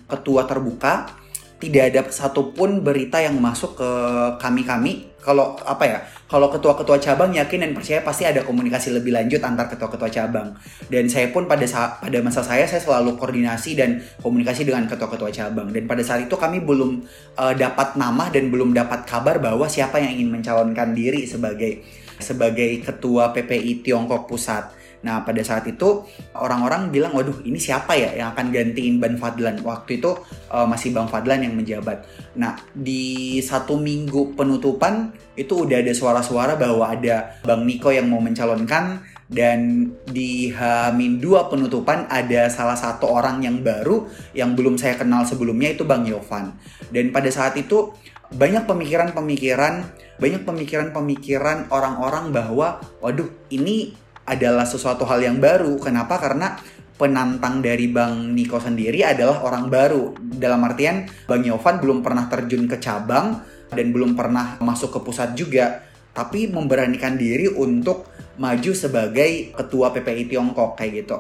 ketua terbuka, tidak ada satupun berita yang masuk ke kami-kami. Kalau apa ya kalau ketua-ketua cabang yakin dan percaya pasti ada komunikasi lebih lanjut antar ketua-ketua cabang. Dan saya pun pada saat pada masa saya saya selalu koordinasi dan komunikasi dengan ketua-ketua cabang. Dan pada saat itu kami belum uh, dapat nama dan belum dapat kabar bahwa siapa yang ingin mencalonkan diri sebagai sebagai ketua PPI Tiongkok Pusat Nah pada saat itu orang-orang bilang, waduh ini siapa ya yang akan gantiin Bang Fadlan? Waktu itu uh, masih Bang Fadlan yang menjabat. Nah di satu minggu penutupan itu udah ada suara-suara bahwa ada Bang Niko yang mau mencalonkan dan di Hamin 2 penutupan ada salah satu orang yang baru yang belum saya kenal sebelumnya itu Bang Yovan. Dan pada saat itu banyak pemikiran-pemikiran, banyak pemikiran-pemikiran orang-orang bahwa waduh ini adalah sesuatu hal yang baru. Kenapa? Karena penantang dari Bang Niko sendiri adalah orang baru. Dalam artian Bang Yovan belum pernah terjun ke cabang dan belum pernah masuk ke pusat juga, tapi memberanikan diri untuk maju sebagai ketua PPI Tiongkok kayak gitu.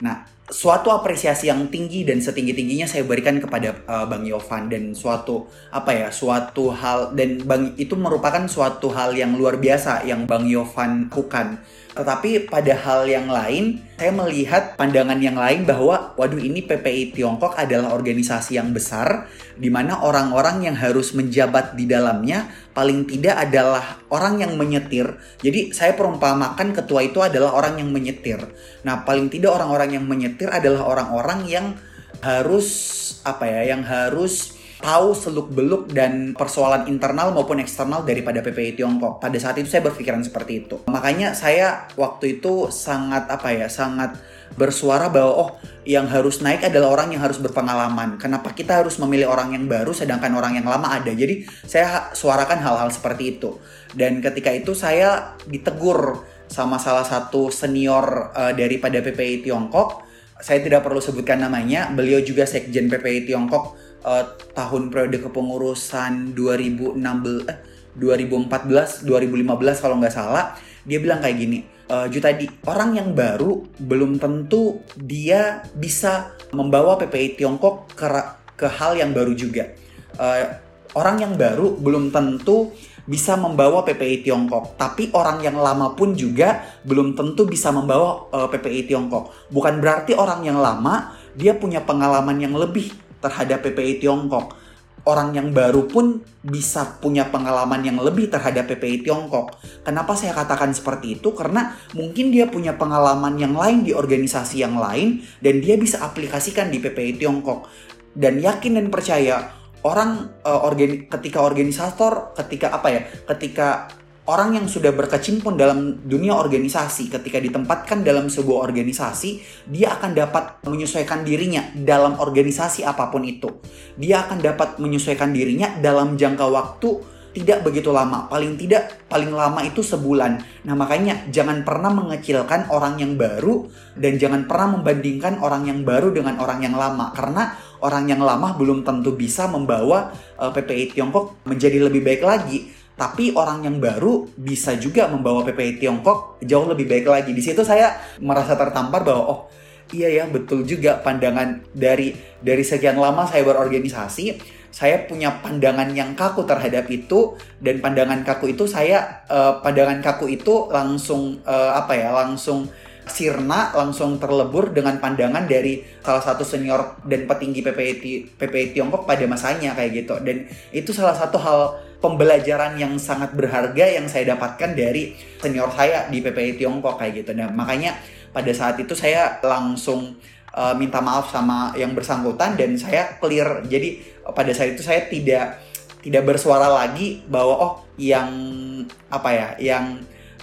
Nah, suatu apresiasi yang tinggi dan setinggi tingginya saya berikan kepada uh, Bang Yovan dan suatu apa ya suatu hal dan Bang itu merupakan suatu hal yang luar biasa yang Bang Yovan lakukan tetapi pada hal yang lain saya melihat pandangan yang lain bahwa waduh ini PPI Tiongkok adalah organisasi yang besar di mana orang-orang yang harus menjabat di dalamnya paling tidak adalah orang yang menyetir. Jadi saya perumpamakan ketua itu adalah orang yang menyetir. Nah, paling tidak orang-orang yang menyetir adalah orang-orang yang harus apa ya, yang harus tahu seluk-beluk dan persoalan internal maupun eksternal daripada PPI Tiongkok. Pada saat itu saya berpikiran seperti itu. Makanya saya waktu itu sangat apa ya, sangat bersuara bahwa oh yang harus naik adalah orang yang harus berpengalaman. Kenapa kita harus memilih orang yang baru sedangkan orang yang lama ada? Jadi saya suarakan hal-hal seperti itu. Dan ketika itu saya ditegur sama salah satu senior uh, daripada PPI Tiongkok. Saya tidak perlu sebutkan namanya. Beliau juga sekjen PPI Tiongkok uh, tahun periode kepengurusan 2016 eh, 2014 2015 kalau nggak salah dia bilang kayak gini uh, Ju tadi orang yang baru belum tentu dia bisa membawa PPI Tiongkok ke ke hal yang baru juga uh, orang yang baru belum tentu bisa membawa PPI Tiongkok, tapi orang yang lama pun juga belum tentu bisa membawa uh, PPI Tiongkok. Bukan berarti orang yang lama dia punya pengalaman yang lebih terhadap PPI Tiongkok. Orang yang baru pun bisa punya pengalaman yang lebih terhadap PPI Tiongkok. Kenapa saya katakan seperti itu? Karena mungkin dia punya pengalaman yang lain di organisasi yang lain dan dia bisa aplikasikan di PPI Tiongkok. Dan yakin dan percaya orang uh, organi ketika organisator, ketika apa ya? Ketika orang yang sudah berkecimpung dalam dunia organisasi ketika ditempatkan dalam sebuah organisasi dia akan dapat menyesuaikan dirinya dalam organisasi apa pun itu. Dia akan dapat menyesuaikan dirinya dalam jangka waktu tidak begitu lama paling tidak paling lama itu sebulan. Nah makanya jangan pernah mengecilkan orang yang baru dan jangan pernah membandingkan orang yang baru dengan orang yang lama karena orang yang lama belum tentu bisa membawa uh, eh, PPI Tiongkok menjadi lebih baik lagi tapi orang yang baru bisa juga membawa PPI Tiongkok jauh lebih baik lagi. Di situ saya merasa tertampar bahwa oh iya ya betul juga pandangan dari dari sekian lama saya berorganisasi, saya punya pandangan yang kaku terhadap itu dan pandangan kaku itu saya uh, pandangan kaku itu langsung uh, apa ya langsung sirna langsung terlebur dengan pandangan dari salah satu senior dan petinggi PPI PPI Tiongkok pada masanya kayak gitu dan itu salah satu hal pembelajaran yang sangat berharga yang saya dapatkan dari senior saya di PPI Tiongkok kayak gitu. Nah, makanya pada saat itu saya langsung uh, minta maaf sama yang bersangkutan dan saya clear. Jadi pada saat itu saya tidak tidak bersuara lagi bahwa oh yang apa ya, yang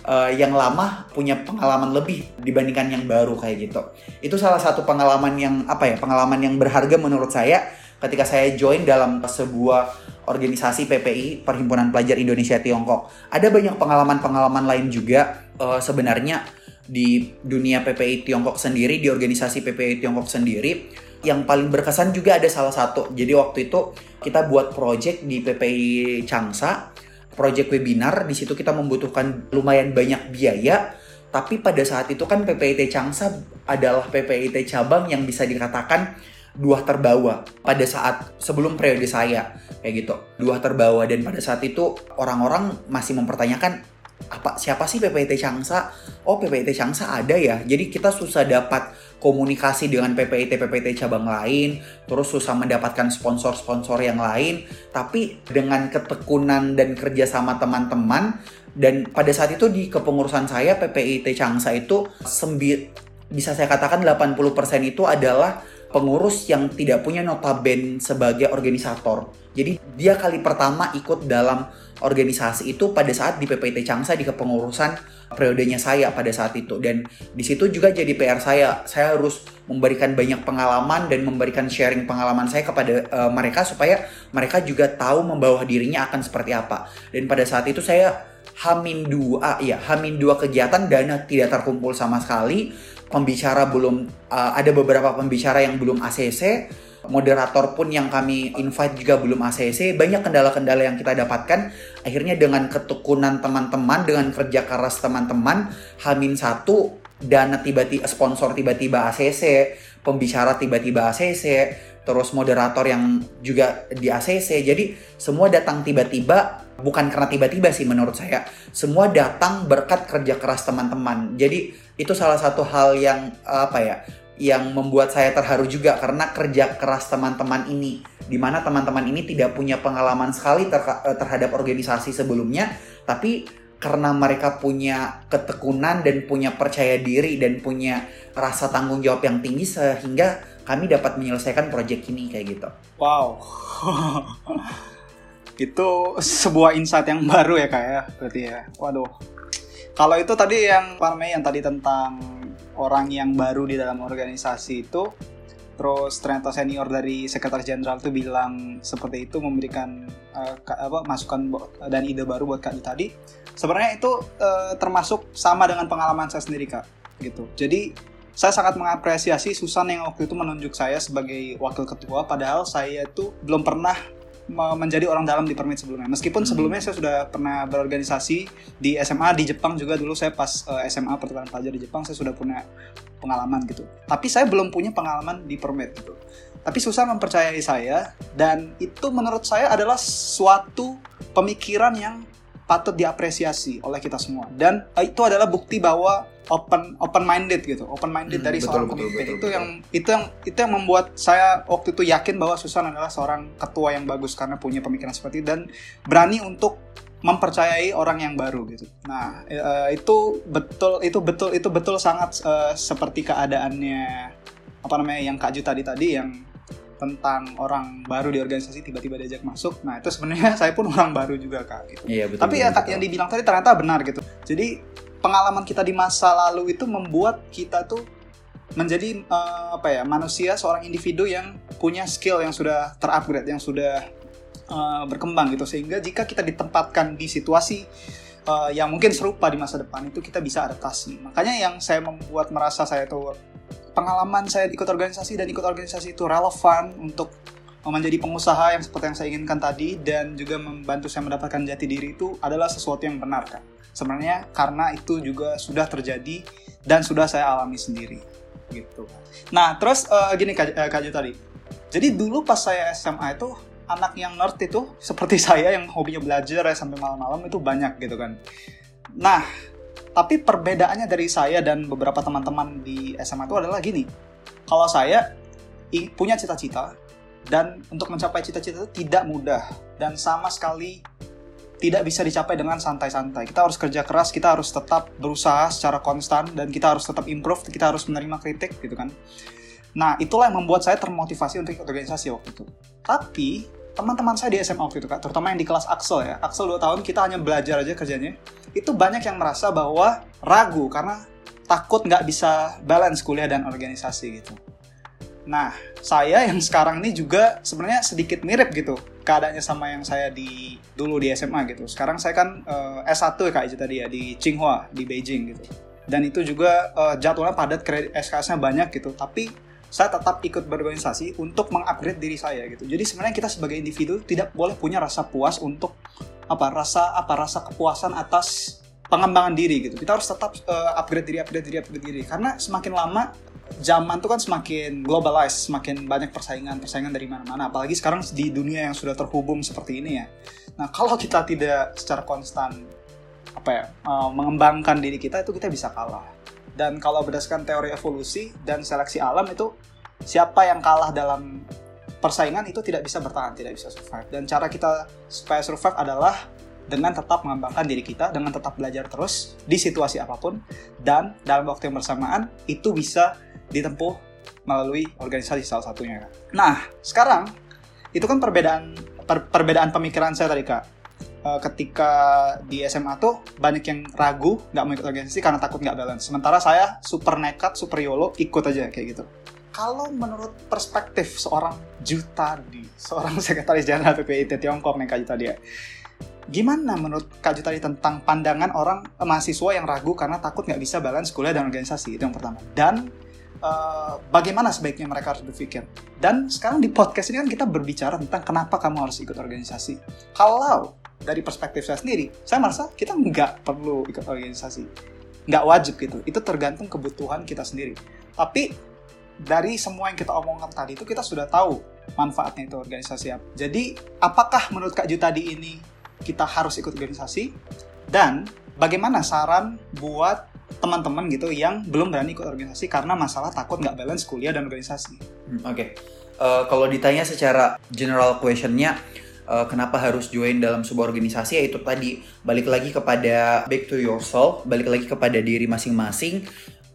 uh, yang lama punya pengalaman lebih dibandingkan yang baru kayak gitu. Itu salah satu pengalaman yang apa ya, pengalaman yang berharga menurut saya ketika saya join dalam sebuah organisasi PPI Perhimpunan Pelajar Indonesia Tiongkok. Ada banyak pengalaman-pengalaman lain juga uh, sebenarnya di dunia PPI Tiongkok sendiri, di organisasi PPI Tiongkok sendiri. Yang paling berkesan juga ada salah satu. Jadi waktu itu kita buat project di PPI Changsa, project webinar. Di situ kita membutuhkan lumayan banyak biaya. Tapi pada saat itu kan PPIT Changsa adalah PPIT cabang yang bisa dikatakan dua terbawa pada saat sebelum periode saya kayak gitu dua terbawa dan pada saat itu orang-orang masih mempertanyakan apa siapa sih PPT Changsa? Oh PPT Changsa ada ya. Jadi kita susah dapat komunikasi dengan PPT PPT cabang lain, terus susah mendapatkan sponsor-sponsor yang lain. Tapi dengan ketekunan dan kerjasama teman-teman dan pada saat itu di kepengurusan saya PPIT Changsa itu sembi, bisa saya katakan 80% itu adalah pengurus yang tidak punya notaben sebagai organisator. Jadi dia kali pertama ikut dalam organisasi itu pada saat di PPT Changsa di kepengurusan periodenya saya pada saat itu dan di situ juga jadi PR saya. Saya harus memberikan banyak pengalaman dan memberikan sharing pengalaman saya kepada uh, mereka supaya mereka juga tahu membawa dirinya akan seperti apa. Dan pada saat itu saya Hamin dua ya Hamin dua kegiatan dana tidak terkumpul sama sekali pembicara belum uh, ada beberapa pembicara yang belum ACC moderator pun yang kami invite juga belum ACC banyak kendala-kendala yang kita dapatkan. Akhirnya dengan ketekunan teman-teman dengan kerja keras teman-teman Hamin satu dana tiba-tiba sponsor tiba-tiba ACC pembicara tiba-tiba ACC terus moderator yang juga di ACC. Jadi semua datang tiba-tiba, bukan karena tiba-tiba sih menurut saya. Semua datang berkat kerja keras teman-teman. Jadi itu salah satu hal yang apa ya, yang membuat saya terharu juga karena kerja keras teman-teman ini. Di mana teman-teman ini tidak punya pengalaman sekali ter terhadap organisasi sebelumnya, tapi karena mereka punya ketekunan dan punya percaya diri dan punya rasa tanggung jawab yang tinggi sehingga kami dapat menyelesaikan proyek ini kayak gitu. Wow. itu sebuah insight yang baru ya kak ya berarti ya. Waduh. Kalau itu tadi yang Pak yang tadi tentang orang yang baru di dalam organisasi itu terus ternyata senior dari sekretaris jenderal itu bilang seperti itu memberikan uh, apa masukan dan ide baru buat kak tadi sebenarnya itu uh, termasuk sama dengan pengalaman saya sendiri kak gitu jadi saya sangat mengapresiasi Susan yang waktu itu menunjuk saya sebagai wakil ketua padahal saya itu belum pernah menjadi orang dalam di permit sebelumnya. Meskipun hmm. sebelumnya saya sudah pernah berorganisasi di SMA di Jepang juga dulu saya pas uh, eh, SMA pertukaran pelajar di Jepang saya sudah punya pengalaman gitu. Tapi saya belum punya pengalaman di permit gitu. Tapi susah mempercayai saya dan itu menurut saya adalah suatu pemikiran yang patut diapresiasi oleh kita semua. Dan uh, itu adalah bukti bahwa open open minded gitu open minded hmm, dari betul, seorang pemimpin betul, itu betul. yang itu yang itu yang membuat saya waktu itu yakin bahwa Susan adalah seorang ketua yang bagus karena punya pemikiran seperti itu dan berani untuk mempercayai orang yang baru gitu. Nah uh, itu betul itu betul itu betul sangat uh, seperti keadaannya apa namanya yang Kak Ju tadi tadi yang tentang orang baru di organisasi tiba-tiba diajak masuk. Nah itu sebenarnya saya pun orang baru juga kak. Gitu. Iya, betul, Tapi ya, betul, ya betul. yang dibilang tadi ternyata benar gitu. Jadi pengalaman kita di masa lalu itu membuat kita tuh menjadi uh, apa ya manusia seorang individu yang punya skill yang sudah terupgrade yang sudah uh, berkembang gitu sehingga jika kita ditempatkan di situasi uh, yang mungkin serupa di masa depan itu kita bisa adaptasi makanya yang saya membuat merasa saya tuh pengalaman saya ikut organisasi dan ikut organisasi itu relevan untuk menjadi pengusaha yang seperti yang saya inginkan tadi dan juga membantu saya mendapatkan jati diri itu adalah sesuatu yang benar kan sebenarnya karena itu juga sudah terjadi dan sudah saya alami sendiri gitu. Nah terus uh, gini kak, uh, kak tadi. Jadi dulu pas saya SMA itu anak yang nerd itu seperti saya yang hobinya belajar ya sampai malam-malam itu banyak gitu kan. Nah tapi perbedaannya dari saya dan beberapa teman-teman di SMA itu adalah gini kalau saya punya cita-cita dan untuk mencapai cita-cita itu tidak mudah dan sama sekali tidak bisa dicapai dengan santai-santai. Kita harus kerja keras, kita harus tetap berusaha secara konstan dan kita harus tetap improve, kita harus menerima kritik gitu kan. Nah, itulah yang membuat saya termotivasi untuk organisasi waktu itu. Tapi, teman-teman saya di SMA waktu itu, Kak, terutama yang di kelas Axel ya, Axel 2 tahun kita hanya belajar aja kerjanya, itu banyak yang merasa bahwa ragu karena takut nggak bisa balance kuliah dan organisasi gitu. Nah, saya yang sekarang ini juga sebenarnya sedikit mirip gitu keadaannya sama yang saya di dulu di SMA gitu. Sekarang saya kan uh, S1 ya Kak itu tadi ya di Tsinghua di Beijing gitu. Dan itu juga uh, jadwalnya padat, SKS-nya banyak gitu. Tapi saya tetap ikut berorganisasi untuk mengupgrade diri saya gitu. Jadi sebenarnya kita sebagai individu tidak boleh punya rasa puas untuk apa rasa apa rasa kepuasan atas pengembangan diri gitu. Kita harus tetap uh, upgrade diri, upgrade diri, upgrade diri. Karena semakin lama zaman tuh kan semakin globalized, semakin banyak persaingan, persaingan dari mana-mana. Apalagi sekarang di dunia yang sudah terhubung seperti ini ya. Nah, kalau kita tidak secara konstan apa ya, uh, mengembangkan diri kita itu kita bisa kalah. Dan kalau berdasarkan teori evolusi dan seleksi alam itu siapa yang kalah dalam persaingan itu tidak bisa bertahan, tidak bisa survive. Dan cara kita supaya survive adalah dengan tetap mengembangkan diri kita, dengan tetap belajar terus di situasi apa pun, dan dalam waktu yang bersamaan itu bisa ditempuh melalui organisasi salah satunya. Nah, sekarang itu kan perbedaan per, perbedaan pemikiran saya tadi kak. E, ketika di SMA tuh banyak yang ragu nggak mau ikut organisasi karena takut nggak balance. Sementara saya super nekat, super yolo, ikut aja kayak gitu. Kalau menurut perspektif seorang Juta di seorang sekretaris jenderal PPIT Tiongkok nih Kak Juta dia, gimana menurut Kak Juta tentang pandangan orang eh, mahasiswa yang ragu karena takut nggak bisa balance kuliah dan organisasi itu yang pertama. Dan uh, bagaimana sebaiknya mereka harus berpikir. Dan sekarang di podcast ini kan kita berbicara tentang kenapa kamu harus ikut organisasi. Kalau dari perspektif saya sendiri, saya merasa kita nggak perlu ikut organisasi. Nggak wajib gitu. Itu tergantung kebutuhan kita sendiri. Tapi dari semua yang kita omongkan tadi itu kita sudah tahu manfaatnya itu organisasi apa. Jadi, apakah menurut Kak Ju tadi ini kita harus ikut organisasi? Dan bagaimana saran buat teman-teman gitu yang belum berani ikut organisasi karena masalah takut nggak balance kuliah dan organisasi? Hmm, Oke, okay. uh, kalau ditanya secara general questionnya, uh, kenapa harus join dalam sebuah organisasi ya itu tadi balik lagi kepada back to yourself, balik lagi kepada diri masing-masing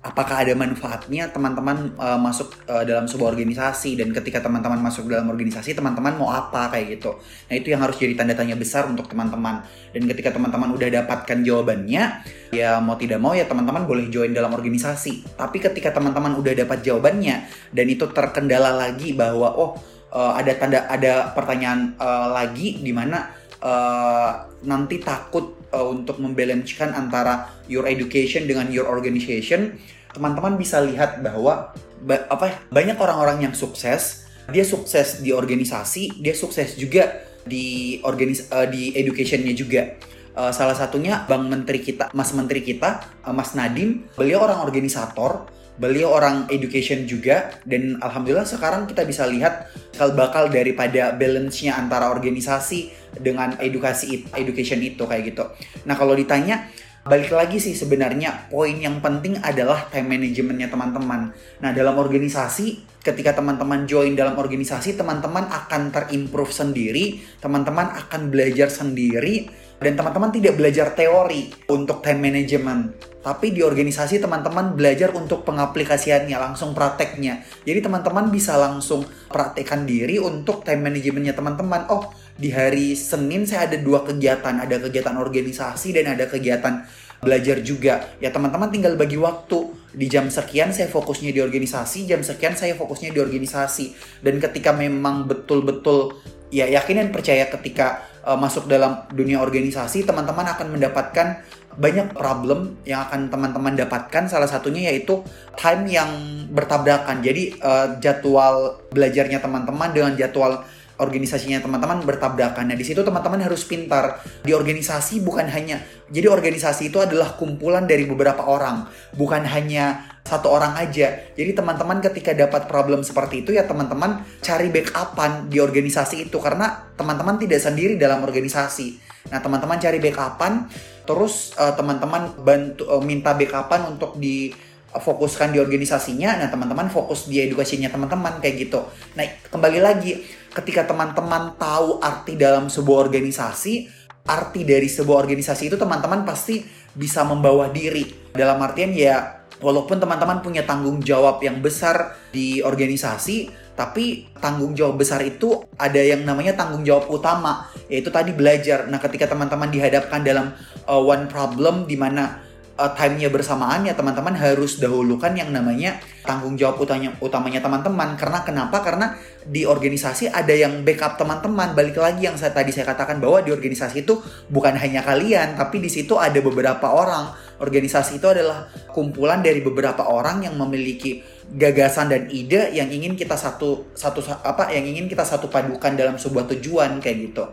apakah ada manfaatnya teman-teman uh, masuk uh, dalam sebuah organisasi dan ketika teman-teman masuk dalam organisasi teman-teman mau apa kayak gitu. Nah itu yang harus jadi tanda tanya besar untuk teman-teman. Dan ketika teman-teman udah dapatkan jawabannya ya mau tidak mau ya teman-teman boleh join dalam organisasi. Tapi ketika teman-teman udah dapat jawabannya dan itu terkendala lagi bahwa oh uh, ada tanda ada pertanyaan uh, lagi di mana uh, nanti takut uh, untuk membalancekan antara your education dengan your organization, teman-teman bisa lihat bahwa ba apa ya, banyak orang-orang yang sukses, dia sukses di organisasi, dia sukses juga di organis uh, di educationnya juga. Uh, salah satunya Bang Menteri kita, Mas Menteri kita, uh, Mas Nadim, beliau orang organisator, beliau orang education juga dan alhamdulillah sekarang kita bisa lihat kal bakal daripada balance-nya antara organisasi dengan edukasi education itu kayak gitu. Nah, kalau ditanya balik lagi sih sebenarnya poin yang penting adalah time managementnya teman-teman. Nah, dalam organisasi ketika teman-teman join dalam organisasi, teman-teman akan terimprove sendiri, teman-teman akan belajar sendiri dan teman-teman tidak belajar teori untuk time management tapi di organisasi teman-teman belajar untuk pengaplikasiannya langsung prakteknya jadi teman-teman bisa langsung praktekkan diri untuk time managementnya teman-teman oh di hari Senin saya ada dua kegiatan. Ada kegiatan organisasi dan ada kegiatan belajar juga. Ya teman-teman tinggal bagi waktu. Di jam sekian saya fokusnya di organisasi jam sekian saya fokusnya di organisasi. Dan ketika memang betul-betul ya yakin dan percaya ketika uh, masuk dalam dunia organisasi teman-teman akan mendapatkan banyak problem yang akan teman-teman dapatkan. Salah satunya yaitu time yang bertabrakan. Jadi uh, jadwal belajarnya teman-teman dengan jadwal organisasinya teman-teman bertabrakan. Nah, di situ teman-teman harus pintar. Di organisasi bukan hanya jadi organisasi itu adalah kumpulan dari beberapa orang, bukan hanya satu orang aja. Jadi teman-teman ketika dapat problem seperti itu ya teman-teman cari backupan di organisasi itu karena teman-teman tidak sendiri dalam organisasi. Nah, teman-teman cari backupan terus uh, teman-teman bantu uh, minta backupan untuk di fokuskan di organisasinya, nah teman-teman fokus di edukasinya teman-teman kayak gitu. Nah kembali lagi, ketika teman-teman tahu arti dalam sebuah organisasi, arti dari sebuah organisasi itu teman-teman pasti bisa membawa diri. Dalam artian ya, walaupun teman-teman punya tanggung jawab yang besar di organisasi, tapi tanggung jawab besar itu ada yang namanya tanggung jawab utama, yaitu tadi belajar. Nah, ketika teman-teman dihadapkan dalam uh, one problem di mana uh, time-nya bersamaan ya teman-teman harus dahulukan yang namanya tanggung jawab utamanya utamanya teman-teman. Karena kenapa? Karena di organisasi ada yang backup teman-teman. Balik lagi yang saya tadi saya katakan bahwa di organisasi itu bukan hanya kalian tapi di situ ada beberapa orang. Organisasi itu adalah kumpulan dari beberapa orang yang memiliki gagasan dan ide yang ingin kita satu satu apa yang ingin kita satu padukan dalam sebuah tujuan kayak gitu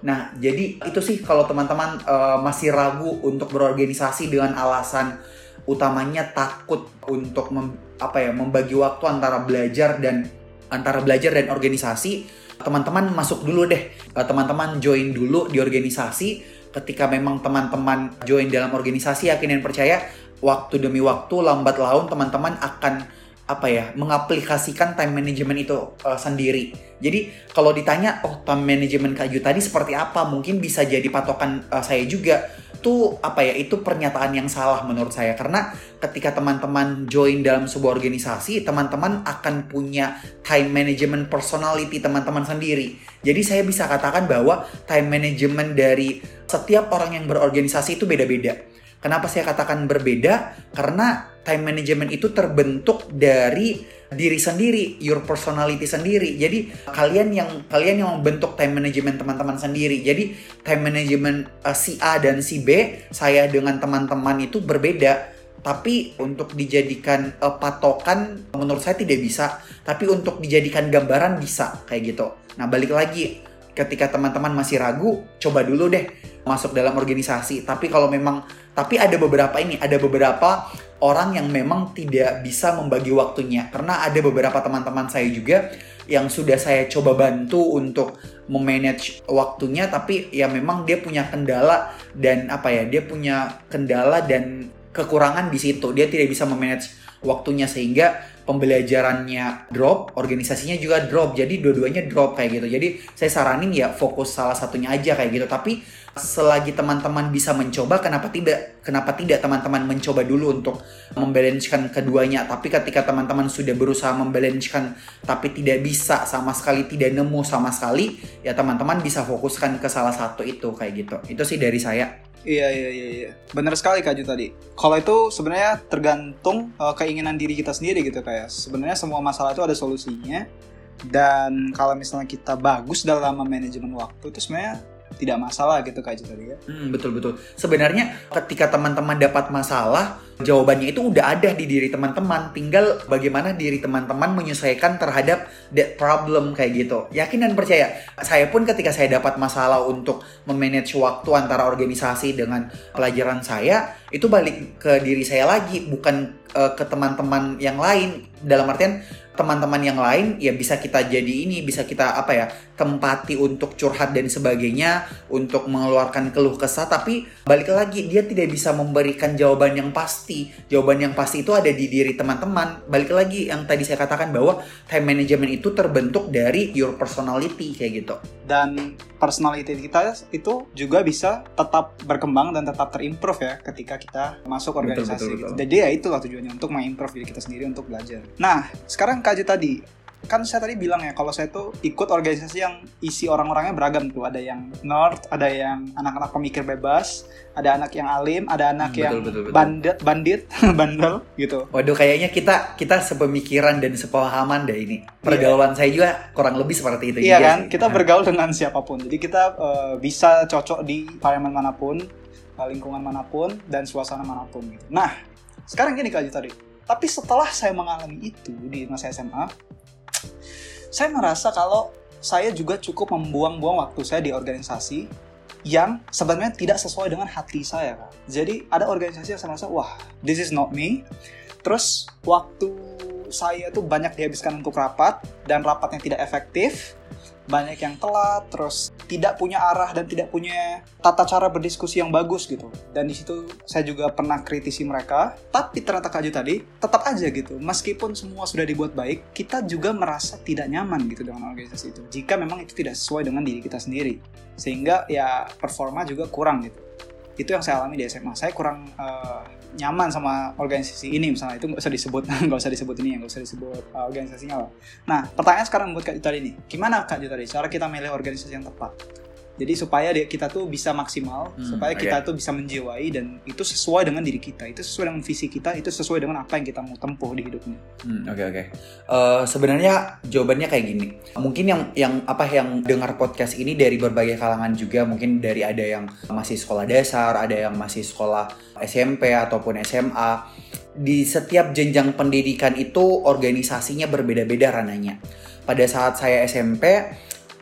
Nah, jadi itu sih kalau teman-teman uh, masih ragu untuk berorganisasi dengan alasan utamanya takut untuk mem, apa ya membagi waktu antara belajar dan antara belajar dan organisasi, teman-teman masuk dulu deh. Uh, teman-teman join dulu di organisasi. Ketika memang teman-teman join dalam organisasi, yakin dan percaya waktu demi waktu lambat laun teman-teman akan apa ya mengaplikasikan time management itu uh, sendiri. Jadi kalau ditanya oh time management Kak Yu tadi seperti apa mungkin bisa jadi patokan uh, saya juga tuh apa ya itu pernyataan yang salah menurut saya karena ketika teman-teman join dalam sebuah organisasi teman-teman akan punya time management personality teman-teman sendiri. Jadi saya bisa katakan bahwa time management dari setiap orang yang berorganisasi itu beda-beda. Kenapa saya katakan berbeda? Karena time management itu terbentuk dari diri sendiri, your personality sendiri. Jadi kalian yang kalian yang membentuk time management teman-teman sendiri. Jadi time management uh, si A dan si B, saya dengan teman-teman itu berbeda. Tapi untuk dijadikan uh, patokan menurut saya tidak bisa. Tapi untuk dijadikan gambaran bisa kayak gitu. Nah balik lagi ketika teman-teman masih ragu, coba dulu deh masuk dalam organisasi. Tapi kalau memang tapi ada beberapa ini, ada beberapa orang yang memang tidak bisa membagi waktunya karena ada beberapa teman-teman saya juga yang sudah saya coba bantu untuk memanage waktunya tapi ya memang dia punya kendala dan apa ya dia punya kendala dan kekurangan di situ dia tidak bisa memanage waktunya sehingga pembelajarannya drop, organisasinya juga drop. Jadi dua-duanya drop kayak gitu. Jadi saya saranin ya fokus salah satunya aja kayak gitu. Tapi selagi teman-teman bisa mencoba, kenapa tidak? Kenapa tidak teman-teman mencoba dulu untuk membalancekan keduanya? Tapi ketika teman-teman sudah berusaha membalancekan tapi tidak bisa sama sekali, tidak nemu sama sekali, ya teman-teman bisa fokuskan ke salah satu itu kayak gitu. Itu sih dari saya. Iya iya iya iya. Benar sekali Kak Ju tadi. Kalau itu sebenarnya tergantung uh, keinginan diri kita sendiri gitu kayak. Sebenarnya semua masalah itu ada solusinya. Dan kalau misalnya kita bagus dalam manajemen waktu itu sebenarnya tidak masalah gitu Kak tadi ya. Hmm, betul betul. Sebenarnya ketika teman-teman dapat masalah, jawabannya itu udah ada di diri teman-teman. Tinggal bagaimana diri teman-teman menyesuaikan terhadap that problem kayak gitu. Yakin dan percaya. Saya pun ketika saya dapat masalah untuk memanage waktu antara organisasi dengan pelajaran saya, itu balik ke diri saya lagi, bukan uh, ke teman-teman yang lain. Dalam artian teman-teman yang lain ya bisa kita jadi ini bisa kita apa ya tempati untuk curhat dan sebagainya untuk mengeluarkan keluh kesah tapi balik lagi dia tidak bisa memberikan jawaban yang pasti. Jawaban yang pasti itu ada di diri teman-teman. Balik lagi yang tadi saya katakan bahwa time management itu terbentuk dari your personality kayak gitu. Dan personality kita itu juga bisa tetap berkembang dan tetap terimprove ya ketika kita masuk organisasi betul, betul, betul. jadi ya itulah tujuannya untuk mengimprove diri kita sendiri untuk belajar. Nah sekarang kaji tadi kan saya tadi bilang ya kalau saya tuh ikut organisasi yang isi orang-orangnya beragam tuh. Ada yang nerd ada yang anak-anak pemikir bebas ada anak yang alim ada anak hmm, yang betul, betul, betul. bandit bandit bandel gitu. Waduh kayaknya kita kita sepemikiran dan sepahaman deh ini. Pergaulan yeah. saya juga kurang lebih seperti itu iya kan? sih. kita bergaul dengan siapa pun. Jadi kita uh, bisa cocok di environment mana pun uh, lingkungan mana pun dan suasana mana pun gitu. Nah sekarang gini kak tadi tapi setelah saya mengalami itu di masa SMA, saya merasa kalau saya juga cukup membuang-buang waktu saya di organisasi yang sebenarnya tidak sesuai dengan hati saya. Jadi ada organisasi yang saya merasa, wah, this is not me. Terus waktu saya tuh banyak dihabiskan untuk rapat dan rapatnya tidak efektif banyak yang telat, terus tidak punya arah dan tidak punya tata cara berdiskusi yang bagus gitu. Dan di situ saya juga pernah kritisi mereka, tapi ternyata Kak tadi tetap aja gitu. Meskipun semua sudah dibuat baik, kita juga merasa tidak nyaman gitu dengan organisasi itu. Jika memang itu tidak sesuai dengan diri kita sendiri. Sehingga ya performa juga kurang gitu. Itu yang saya alami di SMA. Saya kurang uh, nyaman sama organisasi ini misalnya itu nggak usah disebut nggak usah disebut ini ya nggak usah disebut uh, organisasinya lah. Nah pertanyaan sekarang buat Kak Jutari ini, gimana Kak Jutari cara kita milih organisasi yang tepat? Jadi supaya kita tuh bisa maksimal, hmm, supaya kita okay. tuh bisa menjiwai dan itu sesuai dengan diri kita, itu sesuai dengan visi kita, itu sesuai dengan apa yang kita mau tempuh di hidupnya. Oke hmm, oke. Okay, okay. uh, sebenarnya jawabannya kayak gini. Mungkin yang yang apa yang dengar podcast ini dari berbagai kalangan juga, mungkin dari ada yang masih sekolah dasar, ada yang masih sekolah SMP ataupun SMA. Di setiap jenjang pendidikan itu organisasinya berbeda-beda rananya. Pada saat saya SMP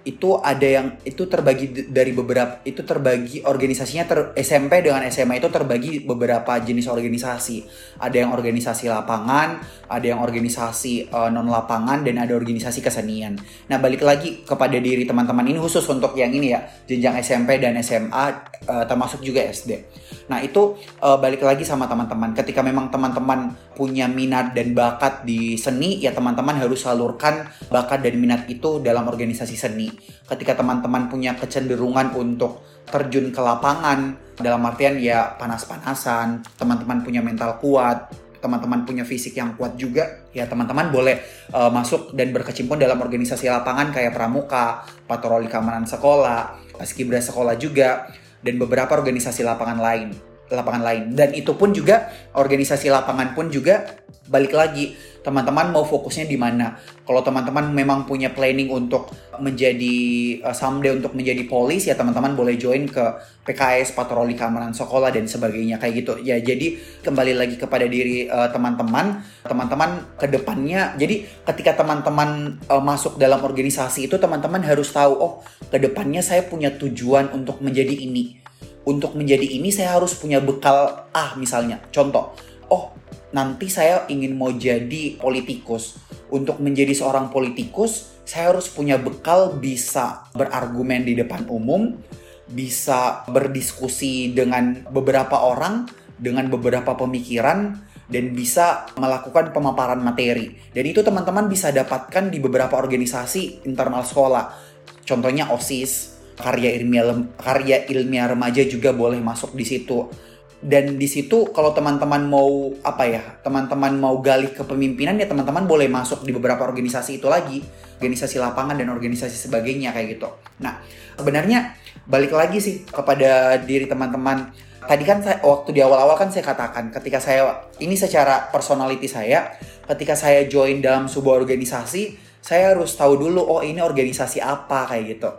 itu ada yang itu terbagi dari beberapa itu terbagi organisasinya ter, SMP dengan SMA itu terbagi beberapa jenis organisasi. Ada yang organisasi lapangan ada yang organisasi uh, non lapangan dan ada organisasi kesenian. Nah balik lagi kepada diri teman-teman ini khusus untuk yang ini ya jenjang SMP dan SMA uh, eh, termasuk juga SD nah itu uh, balik lagi sama teman-teman. Ketika memang teman-teman punya minat dan bakat di seni ya teman-teman harus salurkan bakat dan minat itu dalam organisasi seni ketika teman-teman punya kecenderungan untuk terjun ke lapangan dalam artian ya panas-panasan, teman-teman punya mental kuat, teman-teman punya fisik yang kuat juga, ya teman-teman boleh uh, masuk dan berkecimpung dalam organisasi lapangan kayak pramuka, patroli keamanan sekolah, paskibra sekolah juga, dan beberapa organisasi lapangan lain, lapangan lain. Dan itu pun juga organisasi lapangan pun juga balik lagi teman-teman mau fokusnya di mana. Kalau teman-teman memang punya planning untuk menjadi uh, someday untuk menjadi polis ya teman-teman boleh join ke PKS patroli keamanan sekolah dan sebagainya kayak gitu. Ya jadi kembali lagi kepada diri uh, teman-teman, teman-teman ke depannya. Jadi ketika teman-teman uh, masuk dalam organisasi itu teman-teman harus tahu oh ke depannya saya punya tujuan untuk menjadi ini. Untuk menjadi ini saya harus punya bekal ah misalnya. Contoh, oh nanti saya ingin mau jadi politikus. Untuk menjadi seorang politikus, saya harus punya bekal bisa berargumen di depan umum, bisa berdiskusi dengan beberapa orang, dengan beberapa pemikiran, dan bisa melakukan pemaparan materi. Dan itu teman-teman bisa dapatkan di beberapa organisasi internal sekolah. Contohnya OSIS, karya ilmiah karya ilmiah remaja juga boleh masuk di situ. Dan di situ kalau teman-teman mau apa ya, teman-teman mau gali kepemimpinan ya teman-teman boleh masuk di beberapa organisasi itu lagi, organisasi lapangan dan organisasi sebagainya kayak gitu. Nah, sebenarnya balik lagi sih kepada diri teman-teman. Tadi kan saya, waktu di awal-awal kan saya katakan ketika saya ini secara personality saya ketika saya join dalam sebuah organisasi saya harus tahu dulu oh ini organisasi apa kayak gitu.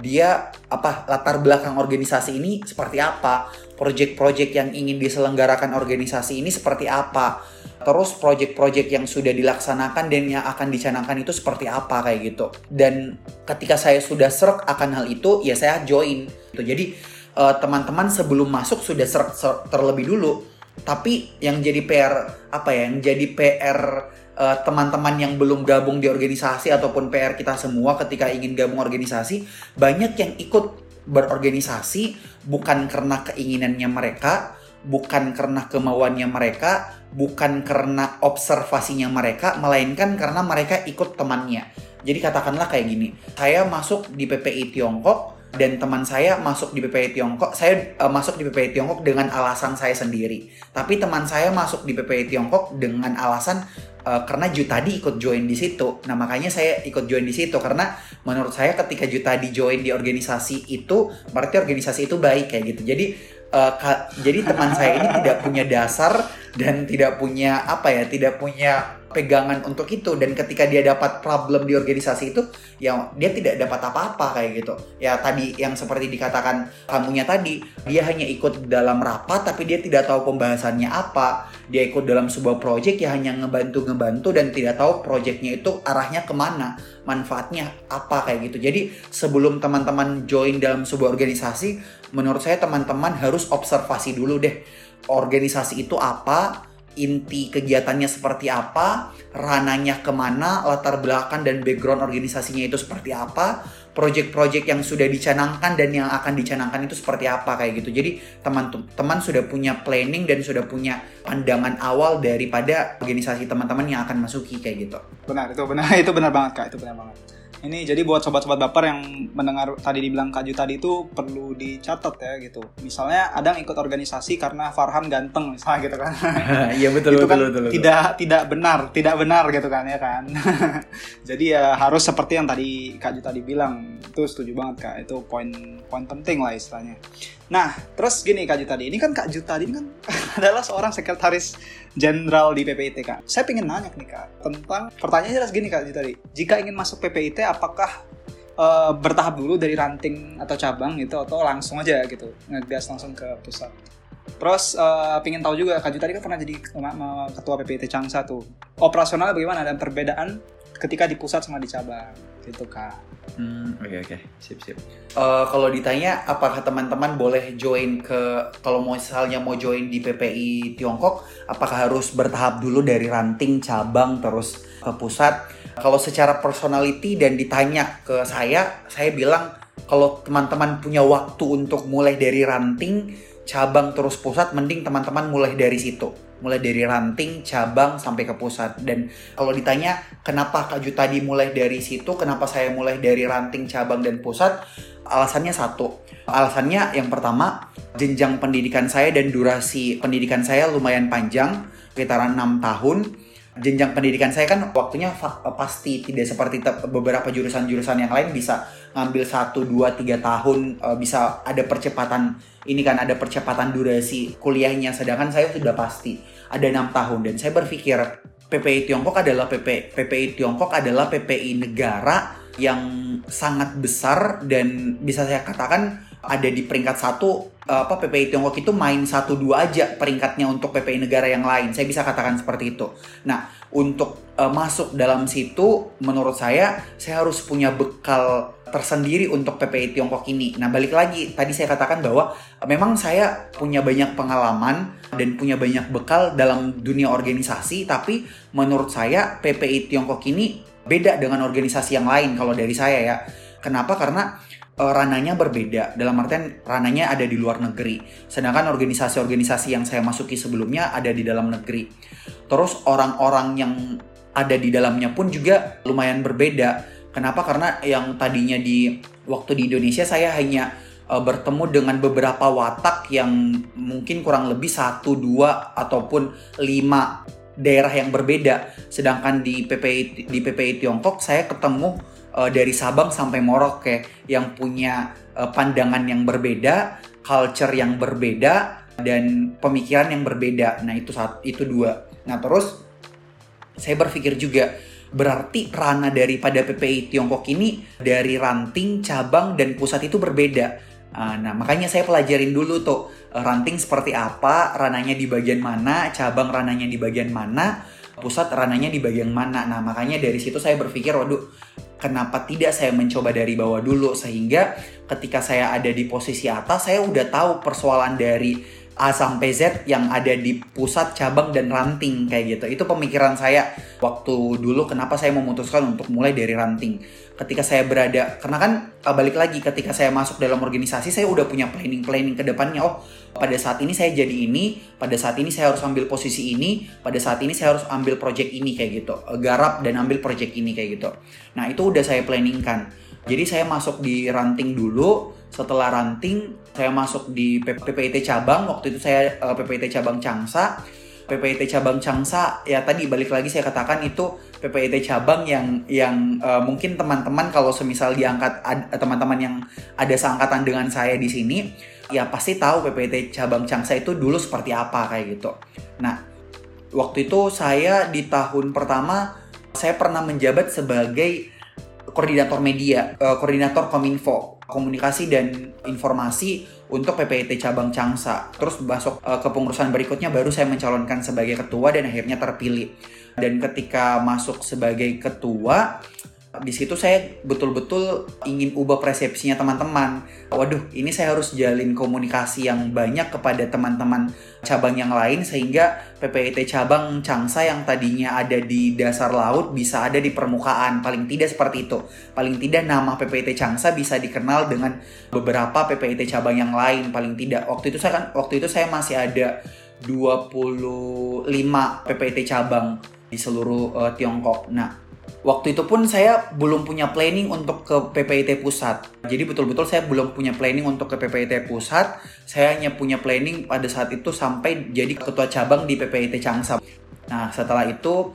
Dia apa latar belakang organisasi ini seperti apa project-project yang ingin diselenggarakan organisasi ini seperti apa terus project-project yang sudah dilaksanakan dan yang akan dicanangkan itu seperti apa kayak gitu dan ketika saya sudah serak akan hal itu ya saya join gitu jadi uh, teman-teman sebelum masuk sudah ser ser terlebih dulu. Tapi yang jadi PR apa ya? Yang jadi PR uh, teman-teman yang belum gabung di organisasi ataupun PR kita semua ketika ingin gabung organisasi, banyak yang ikut berorganisasi bukan karena keinginannya mereka, bukan karena kemauannya mereka, bukan karena observasinya mereka, melainkan karena mereka ikut temannya. Jadi katakanlah kayak gini, saya masuk di PPI Tiongkok, dan teman saya masuk di PPI Tiongkok, saya uh, masuk di PPI Tiongkok dengan alasan saya sendiri. Tapi teman saya masuk di PPI Tiongkok dengan alasan uh, karena Jutadi ikut join di situ. Nah, makanya saya ikut join di situ karena menurut saya ketika Jutadi join di organisasi itu, berarti organisasi itu baik kayak gitu. Jadi uh, jadi teman saya ini tidak punya dasar dan tidak punya apa ya, tidak punya pegangan untuk itu. Dan ketika dia dapat problem di organisasi itu ya dia tidak dapat apa-apa kayak gitu. Ya tadi yang seperti dikatakan kamunya tadi dia hanya ikut dalam rapat tapi dia tidak tahu pembahasannya apa. Dia ikut dalam sebuah project ya hanya ngebantu-ngebantu dan tidak tahu projectnya itu arahnya ke mana manfaatnya apa kayak gitu. Jadi sebelum teman-teman join dalam sebuah organisasi menurut saya teman-teman harus observasi dulu deh organisasi itu apa inti kegiatannya seperti apa, rananya ke mana, latar belakang dan background organisasinya itu seperti apa, project-project yang sudah dicanangkan dan yang akan dicanangkan itu seperti apa kayak gitu. Jadi teman-teman sudah punya planning dan sudah punya pandangan awal daripada organisasi teman-teman yang akan masuki kayak gitu. Benar, itu benar, itu benar banget kak, itu benar banget. Ini jadi buat sobat-sobat baper yang mendengar tadi dibilang Kaju tadi itu perlu dicatat ya gitu. Misalnya ada yang ikut organisasi karena Farhan ganteng misalnya gitu kan. Iya betul, itu betul, kan betul, betul, tidak tidak benar, tidak benar gitu kan ya kan. jadi ya harus seperti yang tadi Kaju tadi bilang. Itu setuju banget Kak. Itu poin poin penting lah istilahnya. Nah, terus gini Kak Juta ini kan Kak Juta ini kan adalah seorang sekretaris jenderal di PPIT Kak. Saya pengen nanya nih Kak tentang pertanyaannya jelas gini Kak Juta Jika ingin masuk PPIT apakah uh, bertahap dulu dari ranting atau cabang gitu atau langsung aja gitu ngegas langsung ke pusat? Terus uh, pengen tahu juga Kak Juta kan pernah jadi ketua PPIT Changsa tuh. Operasional bagaimana dan perbedaan ketika di pusat sama di cabang gitu Kak. Hmm, oke okay, oke, okay. sip sip. Uh, kalau ditanya apakah teman-teman boleh join ke kalau misalnya mau join di PPI Tiongkok, apakah harus bertahap dulu dari ranting cabang terus ke pusat? Kalau secara personality dan ditanya ke saya, saya bilang kalau teman-teman punya waktu untuk mulai dari ranting, cabang terus pusat, mending teman-teman mulai dari situ mulai dari ranting, cabang sampai ke pusat. Dan kalau ditanya kenapa Kak Ju tadi mulai dari situ, kenapa saya mulai dari ranting, cabang dan pusat? Alasannya satu. Alasannya yang pertama, jenjang pendidikan saya dan durasi pendidikan saya lumayan panjang, sekitaran 6 tahun jenjang pendidikan saya kan waktunya pasti tidak seperti beberapa jurusan-jurusan yang lain bisa ngambil 1, 2, 3 tahun eh, bisa ada percepatan ini kan ada percepatan durasi kuliahnya. Sedangkan saya sudah pasti ada enam tahun. Dan saya berpikir PPI Tiongkok adalah PP, PPI Tiongkok adalah PPI negara yang sangat besar dan bisa saya katakan ada di peringkat satu apa PPI Tiongkok itu main satu dua aja peringkatnya untuk PPI negara yang lain. Saya bisa katakan seperti itu. Nah untuk uh, masuk dalam situ menurut saya saya harus punya bekal tersendiri untuk PPI Tiongkok ini. Nah, balik lagi tadi saya katakan bahwa memang saya punya banyak pengalaman dan punya banyak bekal dalam dunia organisasi, tapi menurut saya PPI Tiongkok ini beda dengan organisasi yang lain kalau dari saya ya. Kenapa? Karena uh, rananya berbeda dalam artian rananya ada di luar negeri sedangkan organisasi-organisasi yang saya masuki sebelumnya ada di dalam negeri terus orang-orang yang ada di dalamnya pun juga lumayan berbeda Kenapa? Karena yang tadinya di waktu di Indonesia saya hanya uh, bertemu dengan beberapa watak yang mungkin kurang lebih satu dua ataupun lima daerah yang berbeda. Sedangkan di PPI di PPI Tiongkok saya ketemu uh, dari Sabang sampai Merauke yang punya uh, pandangan yang berbeda, culture yang berbeda dan pemikiran yang berbeda. Nah, itu saat itu dua. Nah, terus saya berpikir juga Berarti ranah daripada PPI Tiongkok ini dari ranting, cabang, dan pusat itu berbeda. Ah, nah, makanya saya pelajarin dulu tuh eh, ranting seperti apa, rananya di bagian mana, cabang rananya di bagian mana, pusat rananya di bagian mana. Nah, makanya dari situ saya berpikir, waduh, kenapa tidak saya mencoba dari bawah dulu sehingga ketika saya ada di posisi atas, saya udah tahu persoalan dari A sampai Z yang ada di pusat, cabang, dan ranting kayak gitu. Itu pemikiran saya waktu dulu kenapa saya memutuskan untuk mulai dari ranting. Ketika saya berada, karena kan eh, balik lagi ketika saya masuk dalam organisasi, saya udah punya planning-planning ke depannya. Oh, pada saat ini saya jadi ini, pada saat ini saya harus ambil posisi ini, pada saat ini saya harus ambil project ini kayak gitu. Eh, garap dan ambil project ini kayak gitu. Nah, itu udah saya planningkan. Jadi saya masuk di ranting dulu, setelah ranting saya masuk di PPIT cabang waktu itu saya uh, eh, PPIT cabang Changsa PPIT cabang Changsa ya tadi balik lagi saya katakan itu PPIT cabang yang yang uh, mungkin teman-teman kalau semisal diangkat teman-teman yang ada seangkatan dengan saya di sini ya pasti tahu PPIT cabang Changsa itu dulu seperti apa kayak gitu. Nah, waktu itu saya di tahun pertama saya pernah menjabat sebagai koordinator media, uh, koordinator Kominfo, komunikasi dan informasi untuk PPIT cabang Changsa. Terus masuk uh, ke pengurusan berikutnya baru saya mencalonkan sebagai ketua dan akhirnya terpilih. Dan ketika masuk sebagai ketua, di situ saya betul-betul ingin ubah persepsinya teman-teman. Waduh, ini saya harus jalin komunikasi yang banyak kepada teman-teman cabang yang lain sehingga PPIT cabang Changsa yang tadinya ada di dasar laut bisa ada di permukaan. Paling tidak seperti itu. Paling tidak nama PPIT Changsa bisa dikenal dengan beberapa PPIT cabang yang lain paling tidak. Waktu itu saya kan waktu itu saya masih ada 25 PPIT cabang di seluruh uh, Tiongkok. Nah, Waktu itu pun saya belum punya planning untuk ke PPIT pusat. Jadi betul-betul saya belum punya planning untuk ke PPIT pusat. Saya hanya punya planning pada saat itu sampai jadi ketua cabang di PPIT Changsha. Nah, setelah itu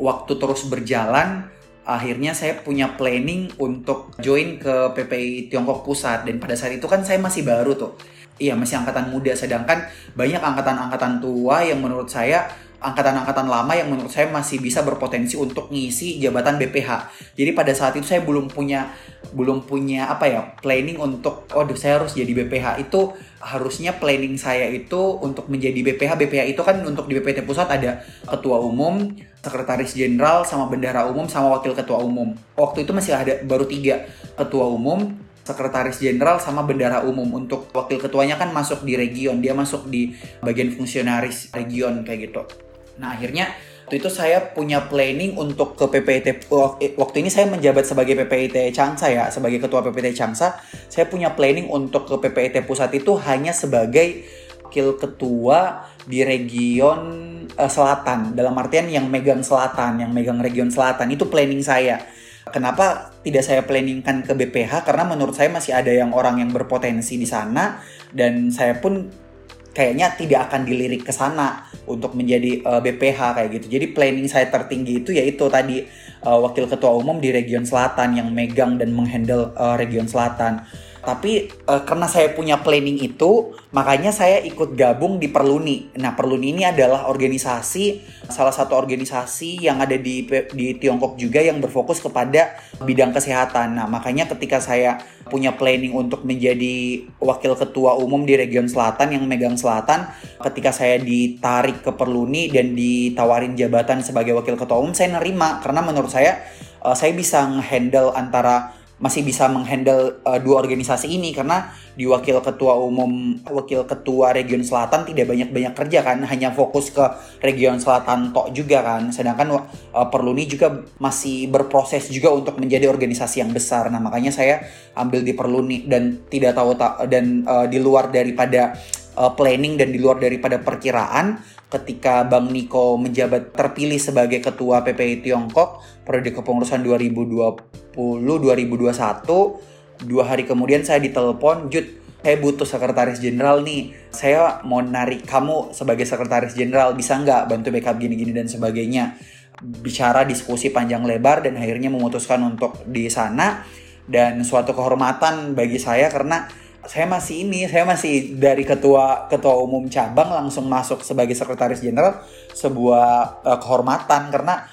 waktu terus berjalan, akhirnya saya punya planning untuk join ke PPI Tiongkok Pusat dan pada saat itu kan saya masih baru tuh. Iya, masih angkatan muda sedangkan banyak angkatan-angkatan tua yang menurut saya angkatan-angkatan lama yang menurut saya masih bisa berpotensi untuk ngisi jabatan BPH. Jadi pada saat itu saya belum punya belum punya apa ya planning untuk oh saya harus jadi BPH itu harusnya planning saya itu untuk menjadi BPH BPH itu kan untuk di BPT pusat ada ketua umum sekretaris jenderal sama bendahara umum sama wakil ketua umum. Waktu itu masih ada baru tiga ketua umum sekretaris jenderal sama bendara umum. Untuk wakil ketuanya kan masuk di region dia masuk di bagian fungsionaris region kayak gitu Nah akhirnya waktu itu saya punya planning untuk ke PPT waktu ini saya menjabat sebagai PPT Changsa ya sebagai ketua PPT Changsa. Saya punya planning untuk ke PPT pusat itu hanya sebagai wakil ketua di region uh, selatan. Dalam artian yang megang selatan yang megang region selatan. Itu planning saya. Kenapa tidak saya planningkan ke BPH karena menurut saya masih ada yang orang yang berpotensi di sana. Dan saya pun kayaknya tidak akan dilirik ke sana untuk menjadi uh, eh, BPH kayak gitu. Jadi planning saya tertinggi itu yaitu tadi uh, wakil ketua umum di region selatan yang megang dan menghandle uh, region selatan. Tapi uh, karena saya punya planning itu, makanya saya ikut gabung di Perluni. Nah, Perluni ini adalah organisasi salah satu organisasi yang ada di di Tiongkok juga yang berfokus kepada bidang kesehatan. Nah, makanya ketika saya punya planning untuk menjadi wakil ketua umum di region selatan yang megang selatan, ketika saya ditarik ke Perluni dan ditawarin jabatan sebagai wakil ketua umum, saya nerima karena menurut saya uh, saya bisa handle antara masih bisa menghandle uh, dua organisasi ini karena di wakil ketua umum wakil ketua region selatan tidak banyak-banyak kerja kan hanya fokus ke region selatan tok juga kan. Sedangkan uh, Perluni juga masih berproses juga untuk menjadi organisasi yang besar. Nah makanya saya ambil di Perluni dan tidak tahu tak dan uh, di luar daripada uh, planning dan di luar daripada perkiraan ketika Bang Niko menjabat terpilih sebagai ketua PPI Tiongkok periode kepengurusan 2020-2021 dua hari kemudian saya ditelepon Jud saya butuh sekretaris jenderal nih. Saya mau narik kamu sebagai sekretaris jenderal. Bisa nggak bantu backup gini-gini dan sebagainya? Bicara diskusi panjang lebar dan akhirnya memutuskan untuk di sana. Dan suatu kehormatan bagi saya karena saya masih ini, saya masih dari ketua ketua umum cabang langsung masuk sebagai sekretaris jenderal sebuah uh, kehormatan karena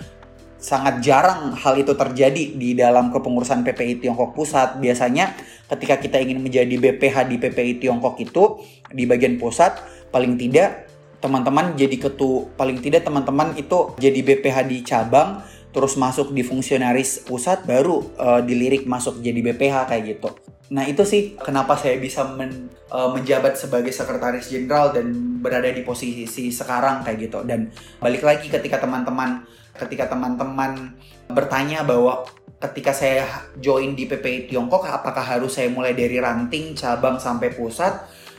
sangat jarang hal itu terjadi di dalam kepengurusan PPI Tiongkok Pusat. Biasanya ketika kita ingin menjadi BPH di PPI Tiongkok itu di bagian pusat paling tidak teman-teman jadi ketua paling tidak teman-teman itu jadi BPH di cabang terus masuk di fungsionaris pusat baru uh, dilirik masuk jadi BPH kayak gitu. Nah itu sih kenapa saya bisa men, uh, menjabat sebagai sekretaris jenderal dan berada di posisi sekarang kayak gitu. Dan balik lagi ketika teman-teman ketika teman-teman bertanya bahwa ketika saya join di PPI Tiongkok apakah harus saya mulai dari ranting cabang sampai pusat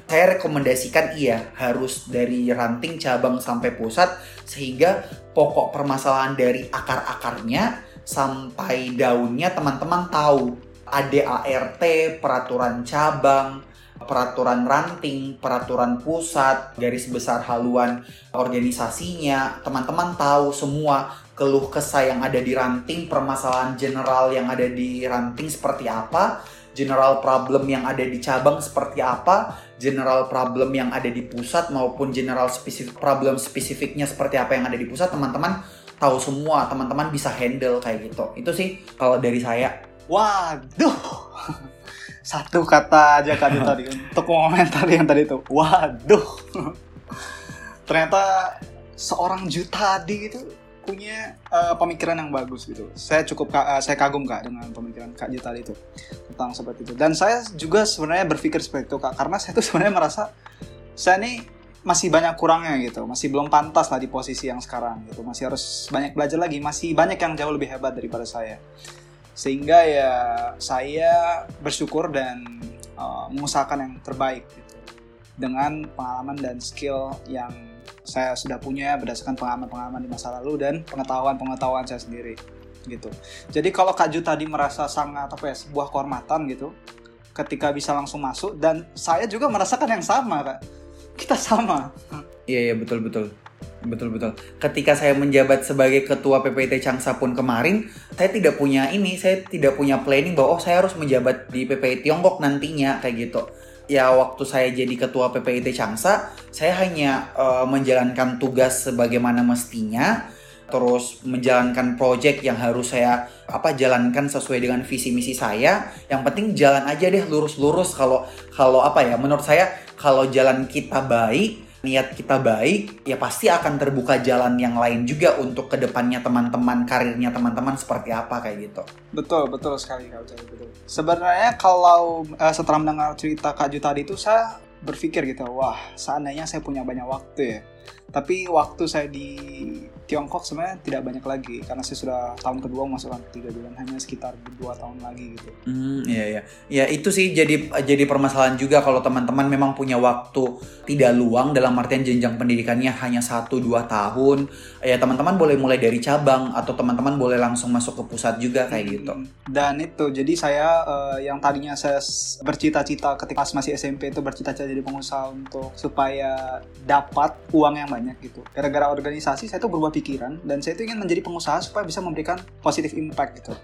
saya rekomendasikan iya harus dari ranting cabang sampai pusat sehingga pokok permasalahan dari akar-akarnya sampai daunnya teman-teman tahu. ADART, peraturan cabang, peraturan ranting, peraturan pusat, garis besar haluan organisasinya, teman-teman tahu semua keluh kesah yang ada di ranting, permasalahan general yang ada di ranting seperti apa, general problem yang ada di cabang seperti apa, general problem yang ada di pusat maupun general spesifik problem spesifiknya seperti apa yang ada di pusat, teman-teman tahu semua, teman-teman bisa handle kayak gitu. Itu sih kalau dari saya. Waduh. Satu kata aja kan tadi untuk komentar yang tadi itu. Waduh. Ternyata seorang Jutadi itu punya uh, pemikiran yang bagus gitu. Saya cukup uh, saya kagum kak dengan pemikiran kak Jutadi itu tentang seperti itu. Dan saya juga sebenarnya berpikir seperti itu kak karena saya tuh sebenarnya merasa saya ini masih banyak kurangnya gitu, masih belum pantas lah di posisi yang sekarang gitu, masih harus banyak belajar lagi, masih banyak yang jauh lebih hebat daripada saya sehingga ya saya bersyukur dan uh, mengusahakan yang terbaik gitu dengan pengalaman dan skill yang saya sudah punya berdasarkan pengalaman-pengalaman di masa lalu dan pengetahuan-pengetahuan saya sendiri gitu. Jadi kalau Kak Ju tadi merasa sangat apa ya sebuah kehormatan gitu ketika bisa langsung masuk dan saya juga merasakan yang sama Kak. Kita sama. Iya iya betul betul. Betul betul. Ketika saya menjabat sebagai ketua PPT Changsa pun kemarin, saya tidak punya ini, saya tidak punya planning bahwa oh saya harus menjabat di PPT Tiongkok nantinya kayak gitu. Ya waktu saya jadi ketua PPT Changsa, saya hanya uh, menjalankan tugas sebagaimana mestinya, terus menjalankan project yang harus saya apa jalankan sesuai dengan visi misi saya. Yang penting jalan aja deh lurus-lurus kalau kalau apa ya menurut saya kalau jalan kita baik niat kita baik, ya pasti akan terbuka jalan yang lain juga untuk ke depannya teman-teman, karirnya teman-teman seperti apa kayak gitu. Betul, betul sekali Kak Ucap, betul. Sebenarnya kalau uh, setelah mendengar cerita Kak Ju tadi itu saya berpikir gitu, wah seandainya saya punya banyak waktu ya. Tapi waktu saya di Tiongkok sebenarnya tidak banyak lagi karena saya sudah tahun kedua masuk tiga bulan hanya sekitar dua tahun lagi gitu. Hmm, iya iya. Ya itu sih jadi jadi permasalahan juga kalau teman-teman memang punya waktu tidak luang dalam artian jenjang pendidikannya hanya satu dua tahun. Ya teman-teman boleh mulai dari cabang atau teman-teman boleh langsung masuk ke pusat juga kayak hmm, gitu. Dan itu jadi saya uh, yang tadinya saya bercita-cita ketika masih SMP itu bercita-cita jadi pengusaha untuk supaya dapat uang yang banyak gitu. Gara-gara organisasi saya tuh berubah pikiran dan saya itu ingin menjadi pengusaha supaya bisa memberikan positif impact gitu.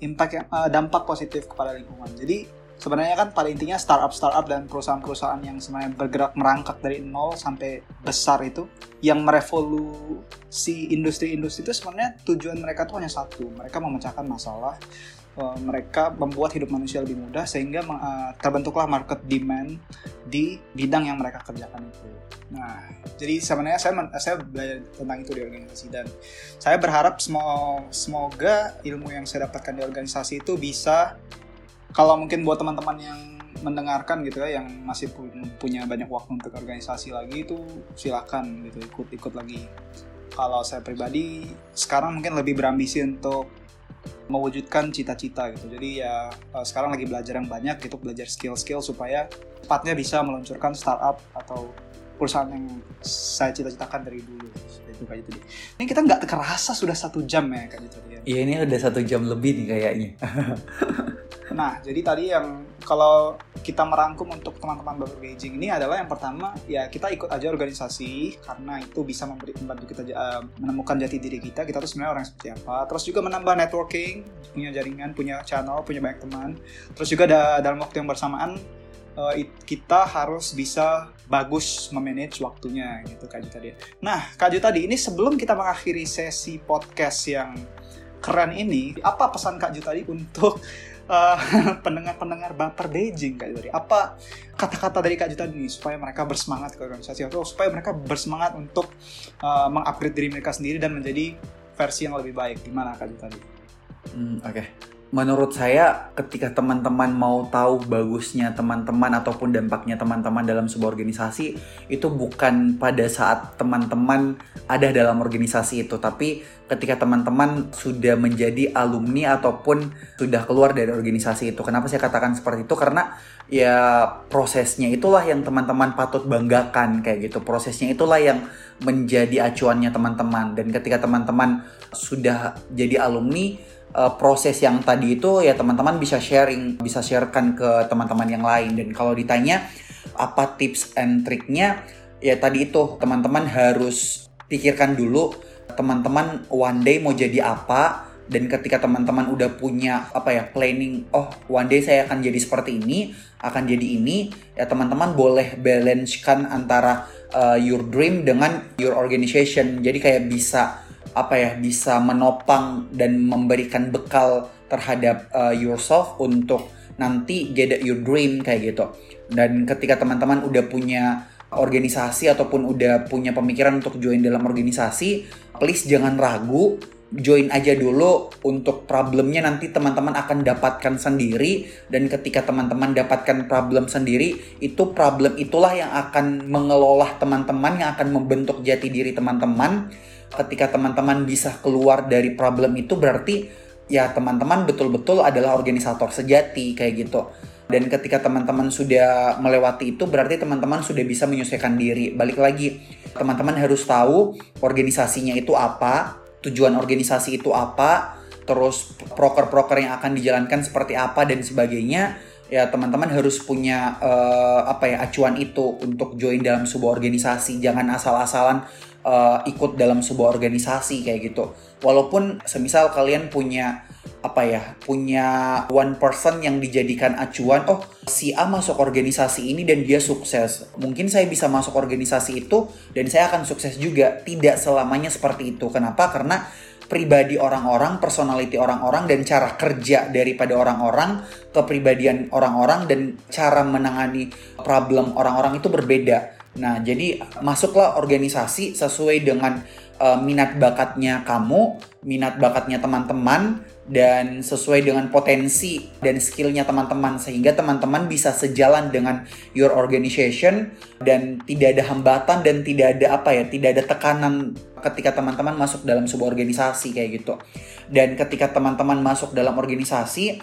Impact yang uh, dampak positif kepada lingkungan. Jadi sebenarnya kan pada intinya startup startup dan perusahaan-perusahaan yang sebenarnya bergerak merangkak dari nol sampai besar itu yang merevolusi industri-industri itu sebenarnya tujuan mereka tuh hanya satu. Mereka memecahkan masalah uh, mereka membuat hidup manusia lebih mudah sehingga uh, terbentuklah market demand di bidang yang mereka kerjakan itu. Nah, jadi sebenarnya saya saya belajar tentang itu di organisasi dan saya berharap semoga ilmu yang saya dapatkan di organisasi itu bisa kalau mungkin buat teman-teman yang mendengarkan gitu ya yang masih punya banyak waktu untuk organisasi lagi itu silakan gitu ikut-ikut lagi kalau saya pribadi sekarang mungkin lebih berambisi untuk mewujudkan cita-cita gitu. Jadi ya eh, sekarang lagi belajar yang banyak gitu belajar skill-skill supaya cepatnya bisa meluncurkan startup atau perusahaan yang saya cita-citakan dari dulu. Itu kayak gitu ini kita nggak kerasa sudah satu jam ya kayak gitu ya iya ini udah satu jam lebih nih kayaknya Nah, jadi tadi yang kalau kita merangkum untuk teman-teman Bapak Beijing ini adalah yang pertama ya kita ikut aja organisasi karena itu bisa memberi membantu kita uh, menemukan jati diri kita, kita tuh sebenarnya orang seperti apa. Terus juga menambah networking, punya jaringan, punya channel, punya banyak teman. Terus juga da dalam waktu yang bersamaan uh, kita harus bisa bagus memanage waktunya gitu Kak Ju tadi. Nah, Kak Ju tadi ini sebelum kita mengakhiri sesi podcast yang keren ini, apa pesan Kak Ju tadi untuk uh, pendengar-pendengar baper Beijing Kak Jutadi? Apa kata-kata dari Kak Jutadi ini supaya mereka bersemangat ke organisasi atau supaya mereka bersemangat untuk uh, mengupgrade diri mereka sendiri dan menjadi versi yang lebih baik? Gimana Kak Jutadi? Hmm, Oke. Okay menurut saya ketika teman-teman mau tahu bagusnya teman-teman ataupun dampaknya teman-teman dalam sebuah organisasi itu bukan pada saat teman-teman ada dalam organisasi itu tapi ketika teman-teman sudah menjadi alumni ataupun sudah keluar dari organisasi itu. Kenapa saya katakan seperti itu? Karena ya prosesnya itulah yang teman-teman patut banggakan kayak gitu. Prosesnya itulah yang menjadi acuannya teman-teman. Dan ketika teman-teman sudah jadi alumni uh, proses yang tadi itu ya teman-teman bisa sharing, bisa sharekan ke teman-teman yang lain. Dan kalau ditanya apa tips and triknya, ya tadi itu teman-teman harus pikirkan dulu teman-teman one day mau jadi apa? Dan ketika teman-teman udah punya apa ya planning oh one day saya akan jadi seperti ini akan jadi ini ya teman-teman boleh balancekan antara uh, your dream dengan your organization. Jadi kayak bisa apa ya bisa menopang dan memberikan bekal terhadap uh, yourself untuk nanti get your dream kayak gitu. Dan ketika teman-teman udah punya organisasi ataupun udah punya pemikiran untuk join dalam organisasi, please jangan ragu, join aja dulu untuk problemnya nanti teman-teman akan dapatkan sendiri dan ketika teman-teman dapatkan problem sendiri itu problem itulah yang akan mengelola teman-teman yang akan membentuk jati diri teman-teman ketika teman-teman bisa keluar dari problem itu berarti ya teman-teman betul-betul adalah organisator sejati kayak gitu. Dan ketika teman-teman sudah melewati itu berarti teman-teman sudah bisa menyesuaikan diri. Balik lagi, teman-teman harus tahu organisasinya itu apa, tujuan organisasi itu apa, terus proker-proker yang akan dijalankan seperti apa dan sebagainya ya teman-teman harus punya uh, apa ya acuan itu untuk join dalam sebuah organisasi jangan asal-asalan uh, ikut dalam sebuah organisasi kayak gitu. Walaupun semisal kalian punya apa ya punya one person yang dijadikan acuan oh si A masuk organisasi ini dan dia sukses. Mungkin saya bisa masuk organisasi itu dan saya akan sukses juga. Tidak selamanya seperti itu. Kenapa? Karena pribadi orang-orang, personality orang-orang, dan cara kerja daripada orang-orang, kepribadian orang-orang, dan cara menangani problem orang-orang itu berbeda. Nah, jadi masuklah organisasi sesuai dengan uh, minat bakatnya kamu, minat bakatnya teman-teman, dan sesuai dengan potensi dan skillnya teman-teman sehingga teman-teman bisa sejalan dengan your organization dan tidak ada hambatan dan tidak ada apa ya tidak ada tekanan ketika teman-teman masuk dalam sebuah organisasi kayak gitu. Dan ketika teman-teman masuk dalam organisasi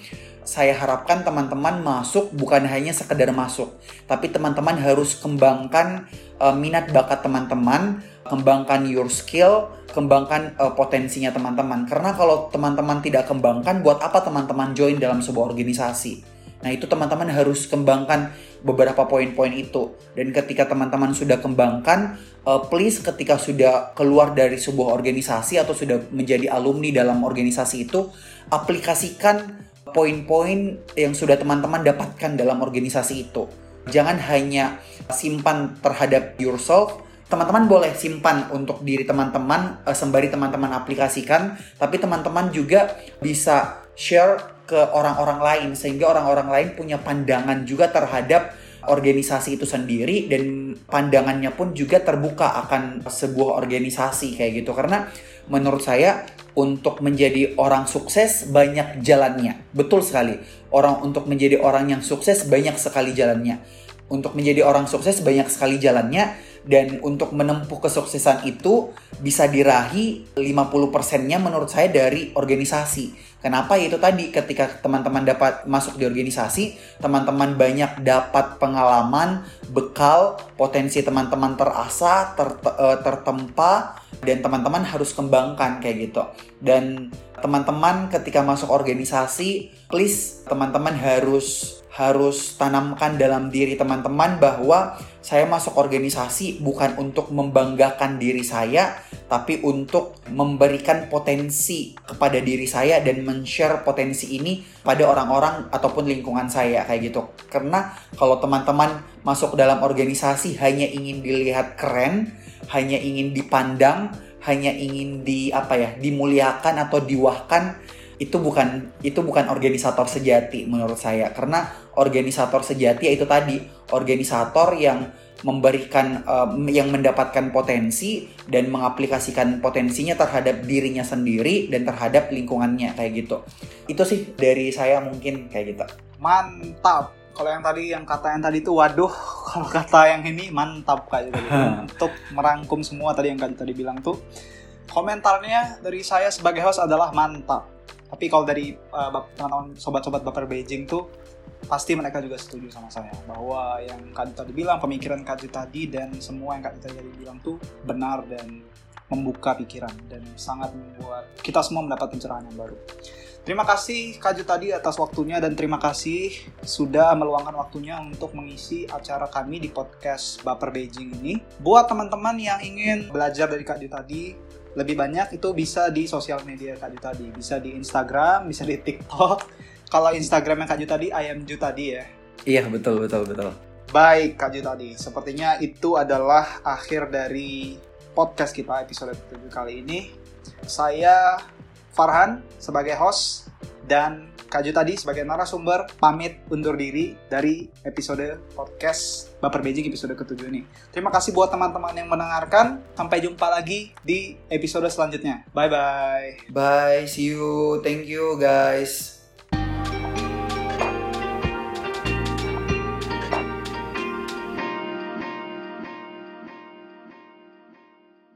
saya harapkan teman-teman masuk bukan hanya sekedar masuk tapi teman-teman harus kembangkan uh, minat bakat teman-teman kembangkan your skill kembangkan uh, potensinya teman-teman. Karena kalau teman-teman tidak kembangkan, buat apa teman-teman join dalam sebuah organisasi? Nah, itu teman-teman harus kembangkan beberapa poin-poin itu. Dan ketika teman-teman sudah kembangkan, uh, please ketika sudah keluar dari sebuah organisasi atau sudah menjadi alumni dalam organisasi itu, aplikasikan poin-poin yang sudah teman-teman dapatkan dalam organisasi itu. Jangan hanya simpan terhadap yourself, teman-teman boleh simpan untuk diri teman-teman uh, sembari teman-teman aplikasikan tapi teman-teman juga bisa share ke orang-orang lain sehingga orang-orang lain punya pandangan juga terhadap organisasi itu sendiri dan pandangannya pun juga terbuka akan sebuah organisasi kayak gitu karena menurut saya untuk menjadi orang sukses banyak jalannya. Betul sekali. Orang untuk menjadi orang yang sukses banyak sekali jalannya. Untuk menjadi orang sukses banyak sekali jalannya dan untuk menempuh kesuksesan itu bisa dirahi 50%-nya menurut saya dari organisasi. Kenapa? Itu tadi ketika teman-teman dapat masuk di organisasi, teman-teman banyak dapat pengalaman, bekal, potensi teman-teman terasa, ter, eh, tertempa dan teman-teman harus kembangkan kayak gitu. Dan teman-teman ketika masuk organisasi, please teman-teman harus harus tanamkan dalam diri teman-teman bahwa saya masuk organisasi bukan untuk membanggakan diri saya, tapi untuk memberikan potensi kepada diri saya dan men-share potensi ini pada orang-orang ataupun lingkungan saya kayak gitu. Karena kalau teman-teman masuk dalam organisasi hanya ingin dilihat keren, hanya ingin dipandang, hanya ingin di apa ya, dimuliakan atau diwahkan itu bukan itu bukan organisator sejati menurut saya karena organisator sejati yaitu tadi organisator yang memberikan um, yang mendapatkan potensi dan mengaplikasikan potensinya terhadap dirinya sendiri dan terhadap lingkungannya kayak gitu. Itu sih dari saya mungkin kayak gitu. Mantap. Kalau yang tadi yang kata yang tadi itu waduh kalau kata yang ini mantap kayak gitu. Untuk merangkum semua tadi yang tadi bilang tuh. Komentarnya dari saya sebagai host adalah mantap. Tapi kalau dari uh, teman-teman sobat-sobat Baper Beijing tuh pasti mereka juga setuju sama saya bahwa yang Kak tadi bilang pemikiran Kak tadi dan semua yang Kak tadi bilang tuh benar dan membuka pikiran dan sangat membuat kita semua mendapat pencerahan yang baru. Terima kasih Kak tadi atas waktunya dan terima kasih sudah meluangkan waktunya untuk mengisi acara kami di podcast Baper Beijing ini. Buat teman-teman yang ingin belajar dari Kak tadi, lebih banyak itu bisa di sosial media Kak Ju tadi. Bisa di Instagram, bisa di TikTok. Kalau Instagramnya Kak Ju tadi, ayam Ju tadi ya. Iya, betul, betul, betul. Baik Kak Ju tadi. Sepertinya itu adalah akhir dari podcast kita episode 7 kali ini. Saya Farhan sebagai host dan Kak Ju tadi sebagai narasumber pamit undur diri dari episode podcast Baper Beijing episode ke-7 ini. Terima kasih buat teman-teman yang mendengarkan. Sampai jumpa lagi di episode selanjutnya. Bye bye. Bye, see you. Thank you guys.